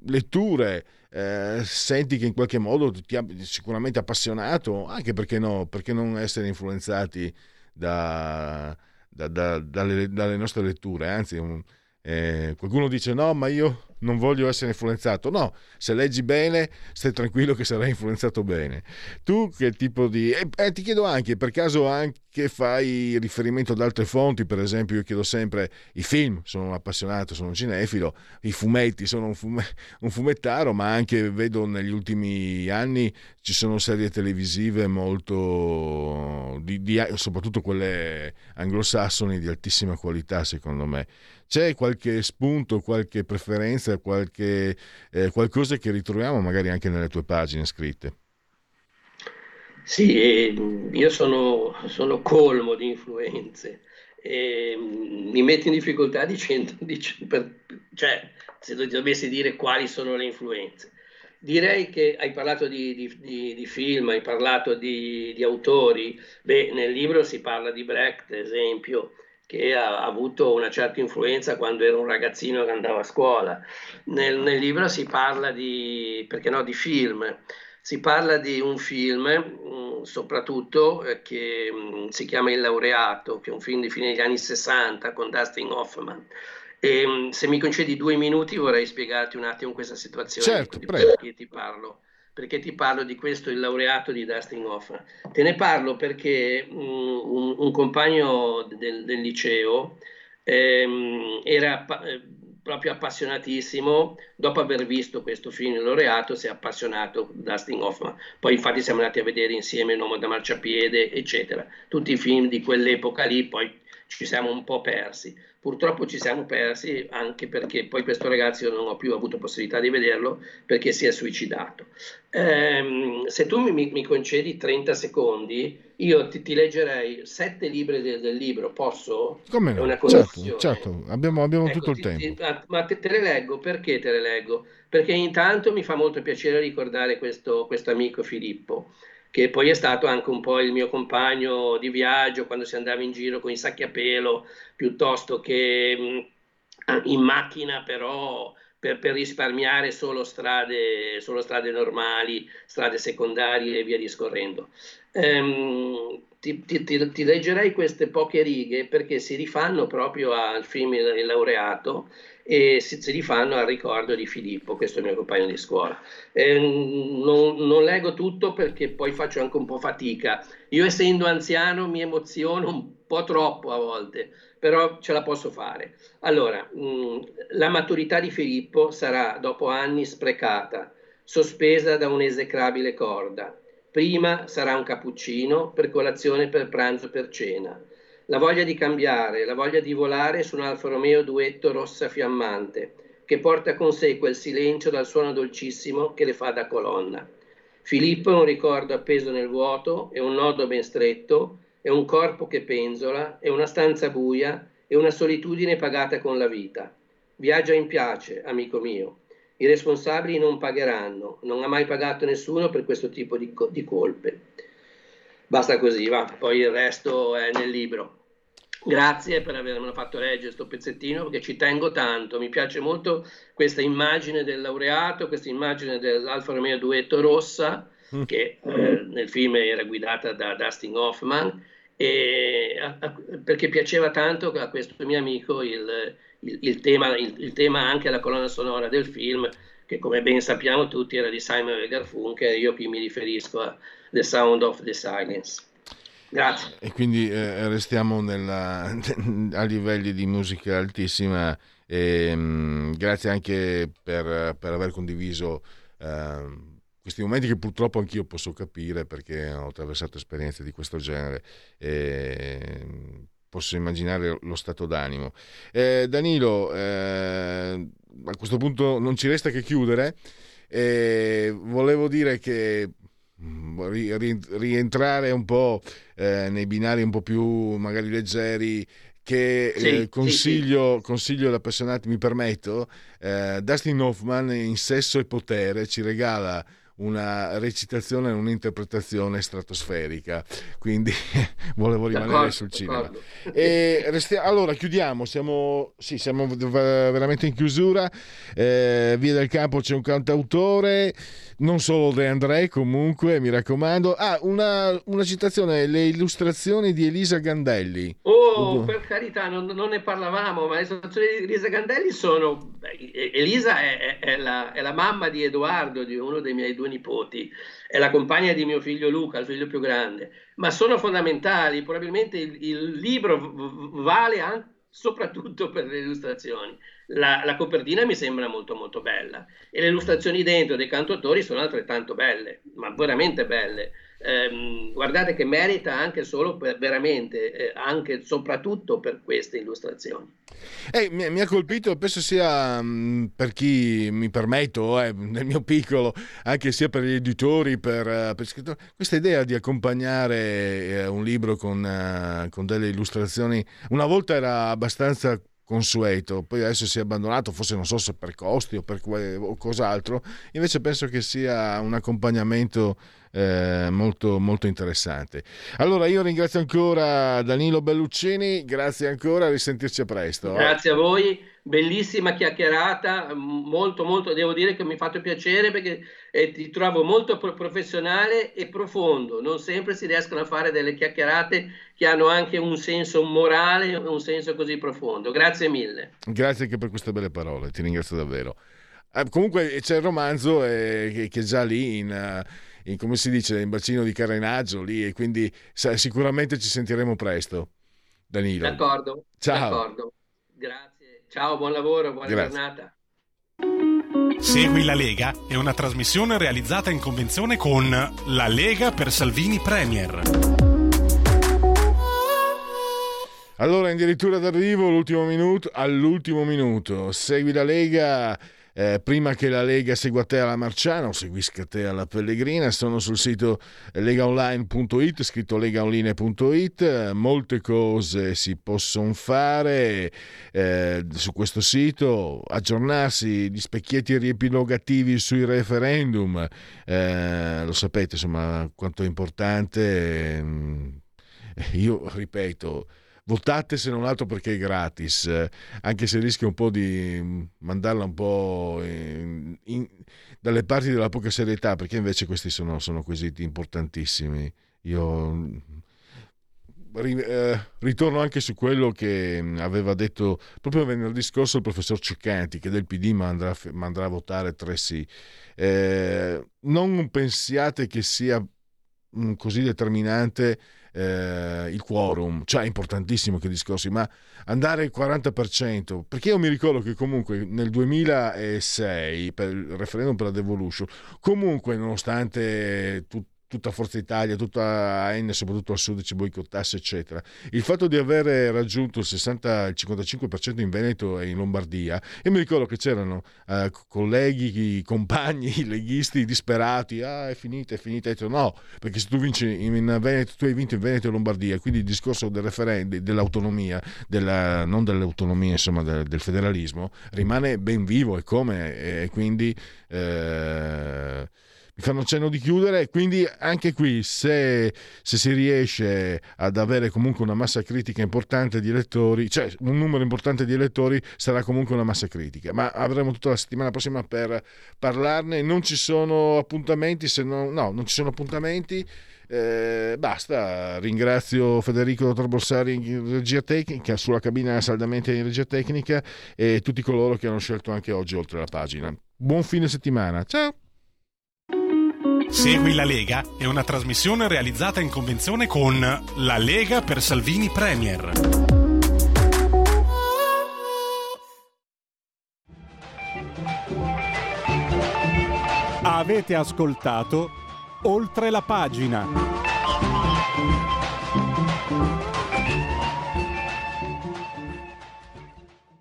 letture eh, senti che in qualche modo ti ha sicuramente appassionato, anche perché no, perché non essere influenzati da, da- da- dalle, dalle nostre letture, anzi un- eh, qualcuno dice no, ma io non voglio essere influenzato. No, se leggi bene, stai tranquillo che sarai influenzato bene. Tu che tipo di... E eh, ti chiedo anche, per caso anche fai riferimento ad altre fonti, per esempio io chiedo sempre i film, sono un appassionato, sono un cinefilo, i fumetti, sono un, fume- un fumettaro, ma anche vedo negli ultimi anni ci sono serie televisive molto, di- di- soprattutto quelle anglosassoni di altissima qualità secondo me. C'è qualche spunto, qualche preferenza, qualche, eh, qualcosa che ritroviamo magari anche nelle tue pagine scritte? Sì, e, io sono, sono colmo di influenze. E, mm, mi metto in difficoltà dicendo, dic- per- cioè, se dovessi dire quali sono le influenze. Direi che hai parlato di, di- di- di film, hai parlato di autori. Beh, nel libro si parla di Brecht, ad esempio, che ha avuto una certa influenza quando era un ragazzino che andava a scuola. Nel, nel libro si parla di, perché no, di film. Si parla di un film, mh, soprattutto, eh, che mh, si chiama Il laureato, che è un film di fine degli anni 60 con Dustin Hoffman. E, ehm, se mi concedi due minuti vorrei spiegarti un attimo questa situazione certo, di prego. perché ti parlo. Perché ti parlo di questo, il laureato di Dustin Hoffman? Te ne parlo perché um, un, un, compagno del, del liceo ehm, era eh, proprio appassionatissimo, dopo aver visto questo film il laureato si è appassionato Dustin Hoffman, poi infatti siamo andati a vedere insieme L'uomo da marciapiede, eccetera, tutti i film di quell'epoca lì, poi ci siamo un po' persi. Purtroppo ci siamo persi anche perché poi questo ragazzo io non ho più avuto possibilità di vederlo perché si è suicidato. Ehm, se tu mi, mi, concedi 30 secondi, io ti, ti leggerei sette libri del, del, libro, posso? Come no? Una certo, certo, abbiamo, abbiamo ecco, tutto il ti, tempo. Ti, ma te, te, le leggo, perché te le leggo? Perché intanto mi fa molto piacere ricordare questo, questo amico Filippo che poi è stato anche un po' il mio compagno di viaggio quando si andava in giro con i sacchi a pelo, piuttosto che mh, in macchina però per, per risparmiare solo strade, solo strade, normali, strade secondarie e via discorrendo. Ehm, ti, ti, ti, ti, leggerei queste poche righe perché si rifanno proprio al film Il laureato e si, si rifanno al ricordo di Filippo, questo è il mio compagno di scuola. Eh, non, non, leggo tutto perché poi faccio anche un po' fatica. Io essendo anziano mi emoziono un po' troppo a volte, però ce la posso fare. Allora, mh, la maturità di Filippo sarà dopo anni sprecata, sospesa da un'esecrabile corda. Prima sarà un cappuccino per colazione, per pranzo, per cena la voglia di cambiare, la voglia di volare su un Alfa Romeo duetto rossa fiammante, che porta con sé quel silenzio dal suono dolcissimo che le fa da colonna. Filippo è un ricordo appeso nel vuoto, è un nodo ben stretto, è un corpo che penzola, è una stanza buia, è una solitudine pagata con la vita. Viaggia in piace, amico mio. I responsabili non pagheranno, non ha mai pagato nessuno per questo tipo di, di colpe. Basta così, va, poi il resto è nel libro. Grazie per avermelo fatto leggere questo pezzettino perché ci tengo tanto, mi piace molto questa immagine del laureato, questa immagine dell'Alfa Romeo Duetto Rossa mm. che eh, nel film era guidata da Dustin Hoffman e, a, a, perché piaceva tanto a questo mio amico il, il, il, tema, il, tema, anche la colonna sonora del film che come ben sappiamo tutti era di Simon Garfunkel, io qui mi riferisco a The Sound of the Silence. Grazie. E quindi eh, restiamo nella, a livelli di musica altissima. E, mh, mm, grazie anche per, per aver condiviso eh, questi momenti che purtroppo anch'io posso capire perché ho attraversato esperienze di questo genere. E, posso immaginare lo stato d'animo. Eh, Danilo, eh, a questo punto non ci resta che chiudere. volevo dire che rientrare un po' eh, nei binari un po' più magari leggeri che sì, eh, consiglio, sì, sì. consiglio ad appassionati, mi permetto, eh, Dustin Hoffman in Sesso e Potere ci regala una recitazione e un'interpretazione stratosferica, quindi volevo rimanere d'accordo, sul cinema. Resti- allora chiudiamo, siamo, sì, siamo veramente in chiusura, eh, via del campo c'è un cantautore, non solo De André comunque, mi raccomando. Ah, una, una citazione, le illustrazioni di Elisa Gandelli. Oh, per carità, non, non, ne parlavamo, ma le illustrazioni di Elisa Gandelli sono... Elisa è, è, è, la, è la mamma di Edoardo, di uno dei miei due due nipoti, è la compagna di mio figlio Luca, il figlio più grande, ma sono fondamentali, probabilmente il, il libro vale anche, soprattutto per le illustrazioni. La, la, copertina mi sembra molto molto bella. E le illustrazioni dentro dei cantautori sono altrettanto belle, ma veramente belle ehm, guardate che merita anche solo per, veramente, eh, anche soprattutto per queste illustrazioni. Eh, mi, mi, ha colpito, penso sia mh, mm, per chi mi permetto, eh, nel mio piccolo, anche sia per gli editori, per, uh, per scrittori, questa idea di accompagnare uh, un libro con, uh, con delle illustrazioni, una volta era abbastanza consueto, poi adesso si è abbandonato, forse non so se per costi o per que- o cos'altro, invece penso che sia un accompagnamento eh, molto, molto interessante. Allora io ringrazio ancora Danilo Belluccini, grazie ancora, a risentirci presto. Grazie a voi, bellissima chiacchierata, molto molto, devo dire che mi ha fatto piacere perché eh, ti trovo molto professionale e profondo, non sempre si riescono a fare delle chiacchierate che hanno anche un senso morale, un senso così profondo. Grazie mille. Grazie anche per queste belle parole, ti ringrazio davvero. Eh, comunque c'è il romanzo eh, che, è già lì in... Uh, in, come si dice, in bacino di carenaggio lì e quindi sa, sicuramente ci sentiremo presto. Danilo. D'accordo. Ciao. D'accordo. Grazie. Ciao, buon lavoro, buona Grazie. giornata. Segui la Lega è una trasmissione realizzata in convenzione con La Lega per Salvini Premier. Allora, addirittura d'arrivo l'ultimo minuto, all'ultimo minuto. Segui la Lega eh, prima che la Lega segua te alla Marciana o seguisca te alla Pellegrina, sono sul sito legaonline.it, scritto legaonline.it, molte cose si possono fare eh, su questo sito, aggiornarsi, gli specchietti riepilogativi sui referendum, eh, lo sapete insomma quanto è importante, mm, io ripeto, votate se non altro perché è gratis, eh, anche se rischia un po' di mm, mandarla un po' in, in, dalle parti della poca serietà, perché invece questi sono, sono quesiti importantissimi. Io mm, eh, ritorno anche su quello che mm, aveva detto proprio venerdì scorso il professor Ceccanti, che del PD mandrà, mandrà a votare tre sì. Eh, non pensiate che sia così determinante eh, il quorum, cioè è importantissimo che discorsi, ma andare al 40%, perché io mi ricordo che comunque nel 2006 per il referendum per la devolution, comunque nonostante tutto tutta Forza Italia, tutta AN, soprattutto al sud ci boicottasse, eccetera. Il fatto di aver raggiunto il, 60, il 55% in Veneto e in Lombardia, e mi ricordo che c'erano eh, colleghi, compagni, leghisti disperati, ah è finita, è finita, e detto, no, perché se tu vinci in Veneto, tu hai vinto in Veneto e Lombardia, quindi il discorso del referendum, dell'autonomia, della, non dell'autonomia, insomma del, del, federalismo, rimane ben vivo e come, e quindi... Eh, fanno cenno di chiudere, quindi anche qui se, se, si riesce ad avere comunque una massa critica importante di elettori, cioè un numero importante di elettori, sarà comunque una massa critica, ma avremo tutta la settimana prossima per parlarne, non ci sono appuntamenti, se no, no non ci sono appuntamenti. Eh, basta, ringrazio Federico Dottor Borsari in regia tecnica, sulla cabina saldamente in regia tecnica e tutti coloro che hanno scelto anche oggi oltre la pagina. Buon fine settimana, ciao! Segui la Lega è una trasmissione realizzata in convenzione con La Lega per Salvini Premier. Avete ascoltato oltre la pagina.